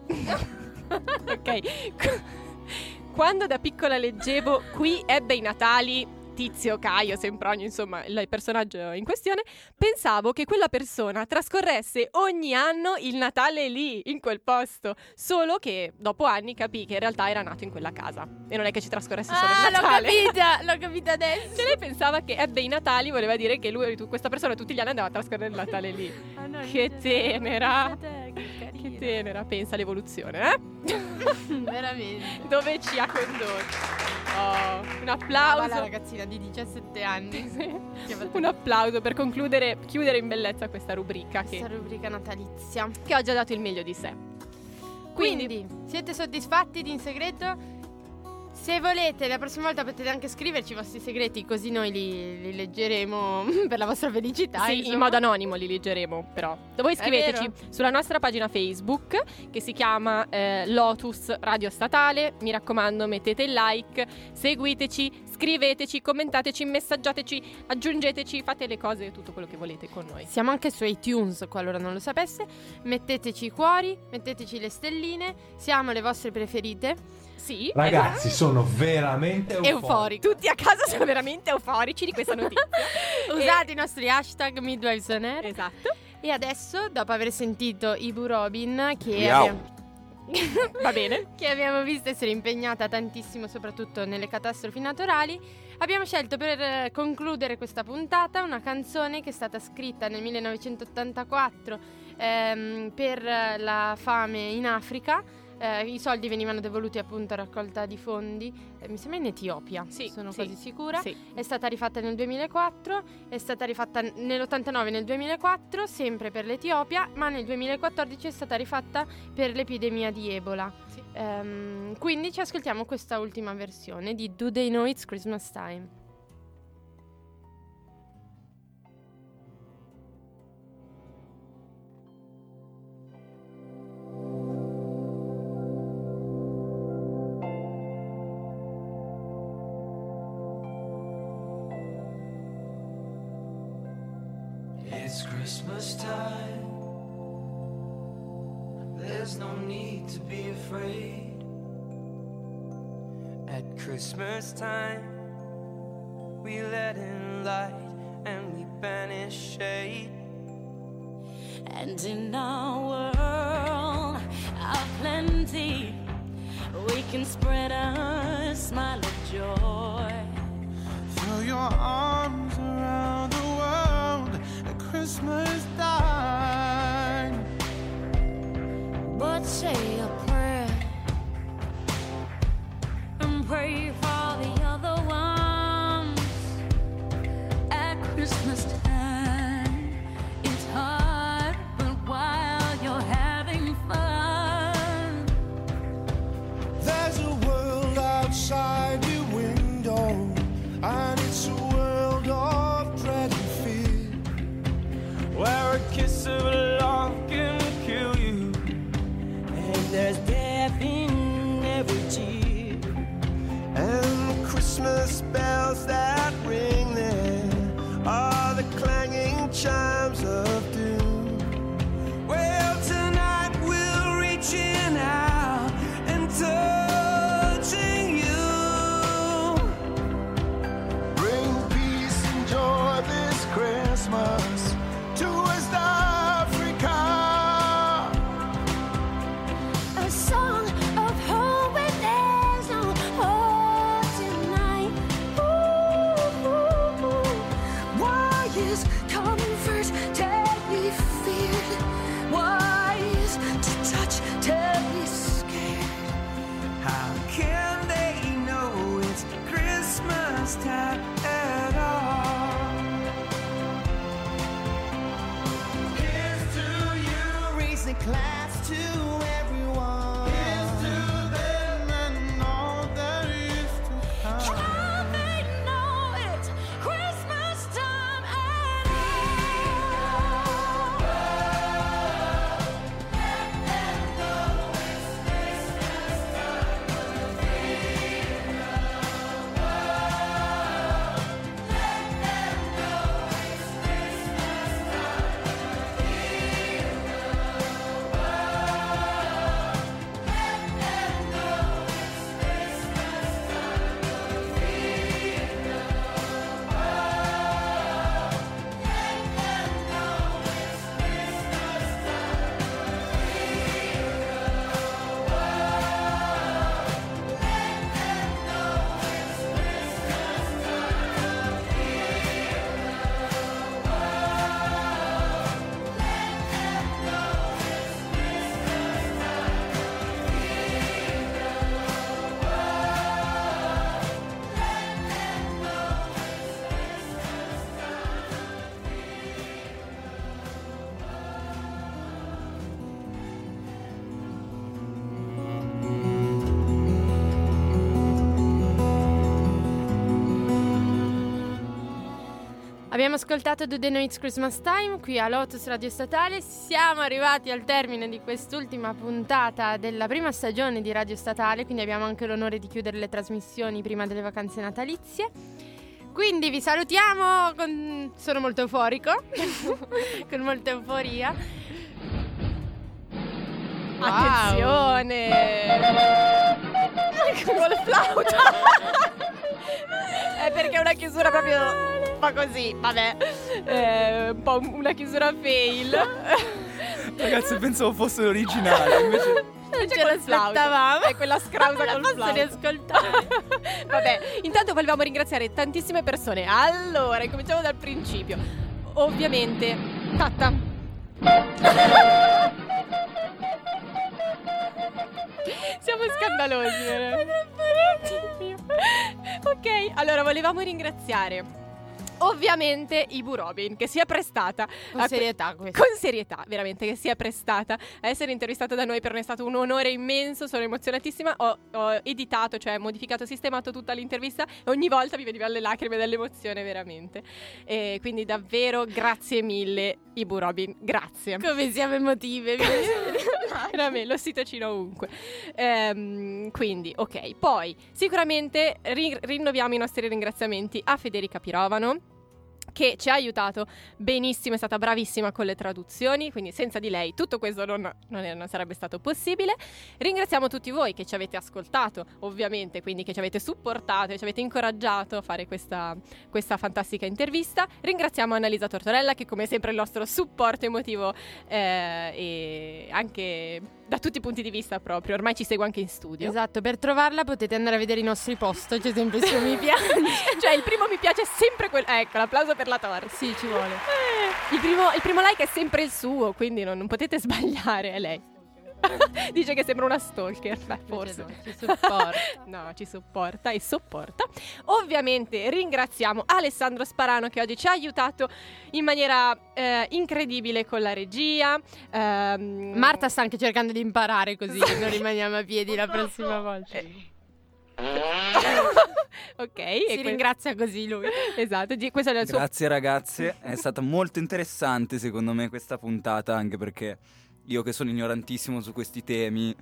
ok. Quando da piccola leggevo qui ebbe i Natali. Tizio, Caio, Sempronio, insomma, il personaggio in questione, pensavo che quella persona trascorresse ogni anno il Natale lì, in quel posto. Solo che dopo anni capì che in realtà era nato in quella casa. E non è che ci trascorresse solo Ah, il l'ho Natale. capita, l'ho capita adesso. Cioè lei pensava che ebbe i Natali, voleva dire che lui, questa persona tutti gli anni andava a trascorrere il Natale lì. Ah, no, che tenera. Che carina. Che tenera, pensa all'evoluzione, eh? Veramente. Dove ci ha condotto. Oh, un applauso. la ragazzina di 17 anni. Un applauso per concludere, chiudere in bellezza questa rubrica questa che, rubrica natalizia. che oggi ha dato il meglio di sé. Quindi, Quindi, siete soddisfatti di In Segreto? Se volete, la prossima volta potete anche scriverci i vostri segreti, così noi li, li leggeremo per la vostra felicità. sì, in insomma. modo anonimo li leggeremo, però. Voi scriveteci sulla nostra pagina Facebook che si chiama eh, Lotus Radio Statale. Mi raccomando, mettete il like, seguiteci, scriveteci, commentateci, messaggiateci, aggiungeteci, fate le cose, tutto quello che volete con noi. Siamo anche su iTunes, qualora non lo sapesse. Metteteci i cuori, metteteci le stelline. Siamo le vostre preferite. Sì, Ragazzi, sono veramente euforico. Euforico. Tutti a casa sono veramente euforici di questa notizia. Usate i nostri hashtag Midwives on Air. esatto. E adesso, dopo aver sentito Ibu Robin, che Miau. abbiamo... Va bene. che abbiamo visto essere impegnata tantissimo soprattutto nelle catastrofi naturali, abbiamo scelto per eh, concludere questa puntata una canzone che è stata scritta nel 1984 ehm, per eh, la fame in Africa eh, i soldi venivano devoluti appunto a raccolta di fondi, eh, mi sembra in Etiopia, Sì, sono sì, quasi sicura. sì. È stata rifatta nel 2004, è stata rifatta n- nell'89 e nel 2004, sempre per l'Etiopia, ma nel 2014 è stata rifatta per l'epidemia di Ebola. Ehm, quindi ci ascoltiamo questa ultima versione di Do They Know It's Christmas Time. Christmas time. There's no need to be afraid. At Christmas time, we let in light and we banish shade. And in our world of plenty, we can spread a smile of joy. Throw your arms Christmas time. But say Abbiamo ascoltato Do They Know It's Christmas Time qui a Lotus Radio Statale. Siamo arrivati al termine di quest'ultima puntata della prima stagione di Radio Statale, quindi abbiamo anche l'onore di chiudere le trasmissioni prima delle vacanze natalizie. Quindi vi salutiamo, con... sono molto euforico, con molta euforia. Wow. Attenzione! Col flauto! È perché è una chiusura proprio po' così, vabbè. Eh, un po' una chiusura fail. Ragazzi, pensavo fosse l'originale, invece... Non ce l'aspettavamo. È quella scrausa col posso flauto. riascoltare. Vabbè, intanto volevamo ringraziare tantissime persone. Allora, cominciamo dal principio. Ovviamente, Tatta. scandalosi. veramente. ok, allora volevamo ringraziare. Ovviamente Ibu Robin che si è prestata Con que- serietà questo. con serietà, veramente, che si è prestata a essere intervistata da noi. Per noi è stato un onore immenso, sono emozionatissima. Ho, ho editato, cioè modificato, sistemato tutta l'intervista e ogni volta mi veniva le lacrime dell'emozione, veramente. E quindi davvero grazie mille, Ibu Robin, grazie. Come siamo emotive. Veramente, l'ossitocino ovunque. Ehm, quindi, ok. Poi, sicuramente ri- rinnoviamo i nostri ringraziamenti a Federica Pirovano che ci ha aiutato benissimo, è stata bravissima con le traduzioni, quindi senza di lei tutto questo non, non non sarebbe stato possibile. Ringraziamo tutti voi che ci avete ascoltato, ovviamente, quindi che ci avete supportato e ci avete incoraggiato a fare questa, questa fantastica intervista. Ringraziamo Annalisa Tortorella che come sempre è il nostro supporto emotivo eh, e anche da tutti i punti di vista proprio, ormai ci segue anche in studio. Esatto, per trovarla potete andare a vedere i nostri post, c'è sempre il suo mi piace. cioè il primo mi piace è sempre quello, ecco l'applauso per la torta. Sì, ci vuole. Il primo, il primo like è sempre il suo, quindi non, non potete sbagliare, è lei. Dice che sembra una stalker, beh, forse. no, ci supporta. no, ci supporta e sopporta. Ovviamente ringraziamo Alessandro Sparano che oggi ci ha aiutato in maniera eh, incredibile con la regia. Ehm, Marta sta anche cercando di imparare così che non rimaniamo a piedi la prossima volta. ok, Si e que- ringrazia così lui. Esatto, di- questo è il suo Grazie ragazze, è stata molto interessante secondo me questa puntata anche perché io che sono ignorantissimo su questi temi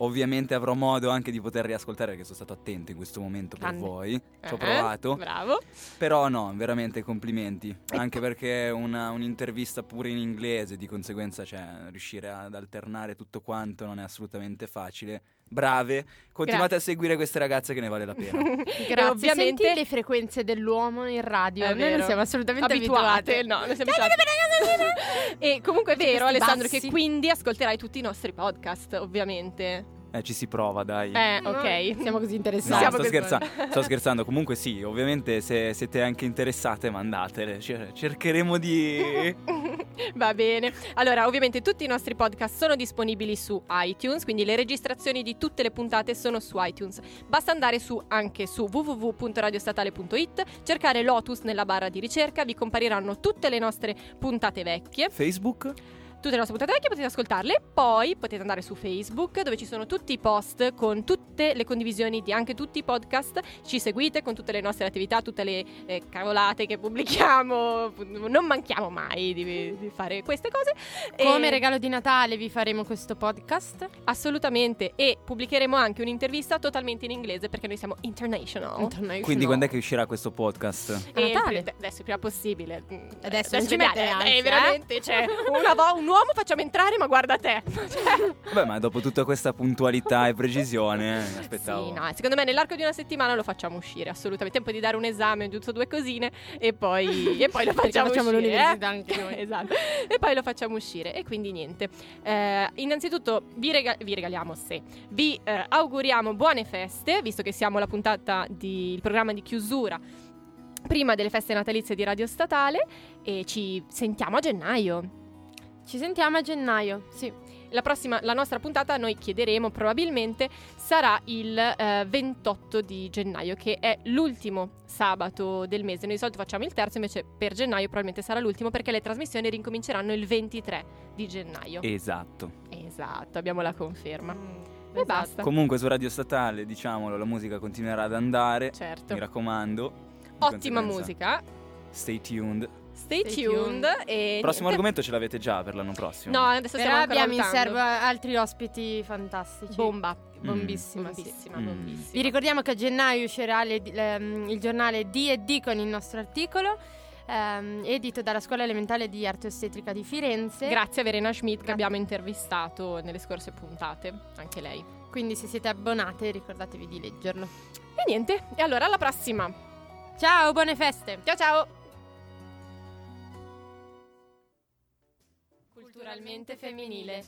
ovviamente avrò modo anche di poter riascoltare perché sono stato attento in questo momento per Grande. voi, ci ho Eh, provato, Bravo. però no, veramente complimenti, anche perché una- un'intervista pure in inglese di conseguenza cioè, riuscire ad alternare tutto quanto non è assolutamente facile. Brave, continuate a seguire queste ragazze che ne vale la pena. Grazie. ovviamente- Senti le frequenze dell'uomo in radio. È Noi non siamo assolutamente abituate. abituate. No, non siamo abituate. e comunque è vero, Alessandro, bassi. che quindi ascolterai tutti i nostri podcast, ovviamente. Eh, ci si prova, dai. Eh, ok. Siamo così No, interessati. Siamo sto, scherzando, sto scherzando. Comunque sì, ovviamente se siete anche interessate mandatele. Cer- cercheremo di... Va bene. Allora, ovviamente tutti i nostri podcast sono disponibili su iTunes, quindi le registrazioni di tutte le puntate sono su iTunes. Basta andare su anche su www.radiostatale.it, cercare Lotus nella barra di ricerca, vi compariranno tutte le nostre puntate vecchie. Facebook? Tutte le nostre puntate vecchie potete ascoltarle, poi potete andare su Facebook dove ci sono tutti i post con tutte le condivisioni di anche tutti i podcast, ci seguite con tutte le nostre attività, tutte le eh, cavolate che pubblichiamo, non manchiamo mai di, di fare queste cose. Come E- regalo di Natale vi faremo questo podcast. Assolutamente, e pubblicheremo anche un'intervista totalmente in inglese perché noi siamo international. Quindi quando è che uscirà questo podcast? E Natale. adesso il prima possibile. Mm, Adesso adesso non ci mette mette, ansia, eh, eh? veramente. Cioè, una vo- un uomo facciamo entrare, ma guarda te. Cioè, Beh, ma dopo tutta questa puntualità e precisione, mi aspettavo. Sì, no, secondo me nell'arco di una settimana lo facciamo uscire, assolutamente. Tempo di dare un esame, giusto due cosine e poi, e poi lo facciamo, facciamo uscire. l'università eh? anche noi. esatto. E poi lo facciamo uscire. E quindi niente. Eh, innanzitutto vi, rega- vi regaliamo, se vi eh, auguriamo buone feste, visto che siamo la puntata di il programma di chiusura prima delle feste natalizie di Radio Statale e ci sentiamo a gennaio. Ci sentiamo a gennaio, sì. La prossima, la nostra puntata noi chiederemo probabilmente sarà il eh, 28 di gennaio, che è l'ultimo sabato del mese. Noi di solito facciamo il terzo, invece per gennaio probabilmente sarà l'ultimo perché le trasmissioni rincominceranno il 23 di gennaio. Esatto. Esatto, abbiamo la conferma. Mm, E basta. Comunque su Radio Statale, diciamolo, la musica continuerà ad andare. Certo. Mi raccomando. Ottima musica. Stay tuned. Stay, Stay tuned. tuned. E Il prossimo niente. argomento ce l'avete già per l'anno prossimo. No, adesso Però stiamo ancora abbiamo in serbo altri ospiti fantastici. Bomba. Bombissima, sì. Bombissima, Mm. bombissima. Vi ricordiamo che a gennaio uscirà le- ehm, il giornale D&D con il nostro articolo, ehm, edito dalla Scuola Elementare di Arte Ostetrica di Firenze. Grazie a Verena Schmidt che abbiamo intervistato nelle scorse puntate, anche lei. Quindi se siete abbonate ricordatevi di leggerlo. E niente, e allora alla prossima. Ciao, buone feste! Ciao ciao! culturalmente femminile.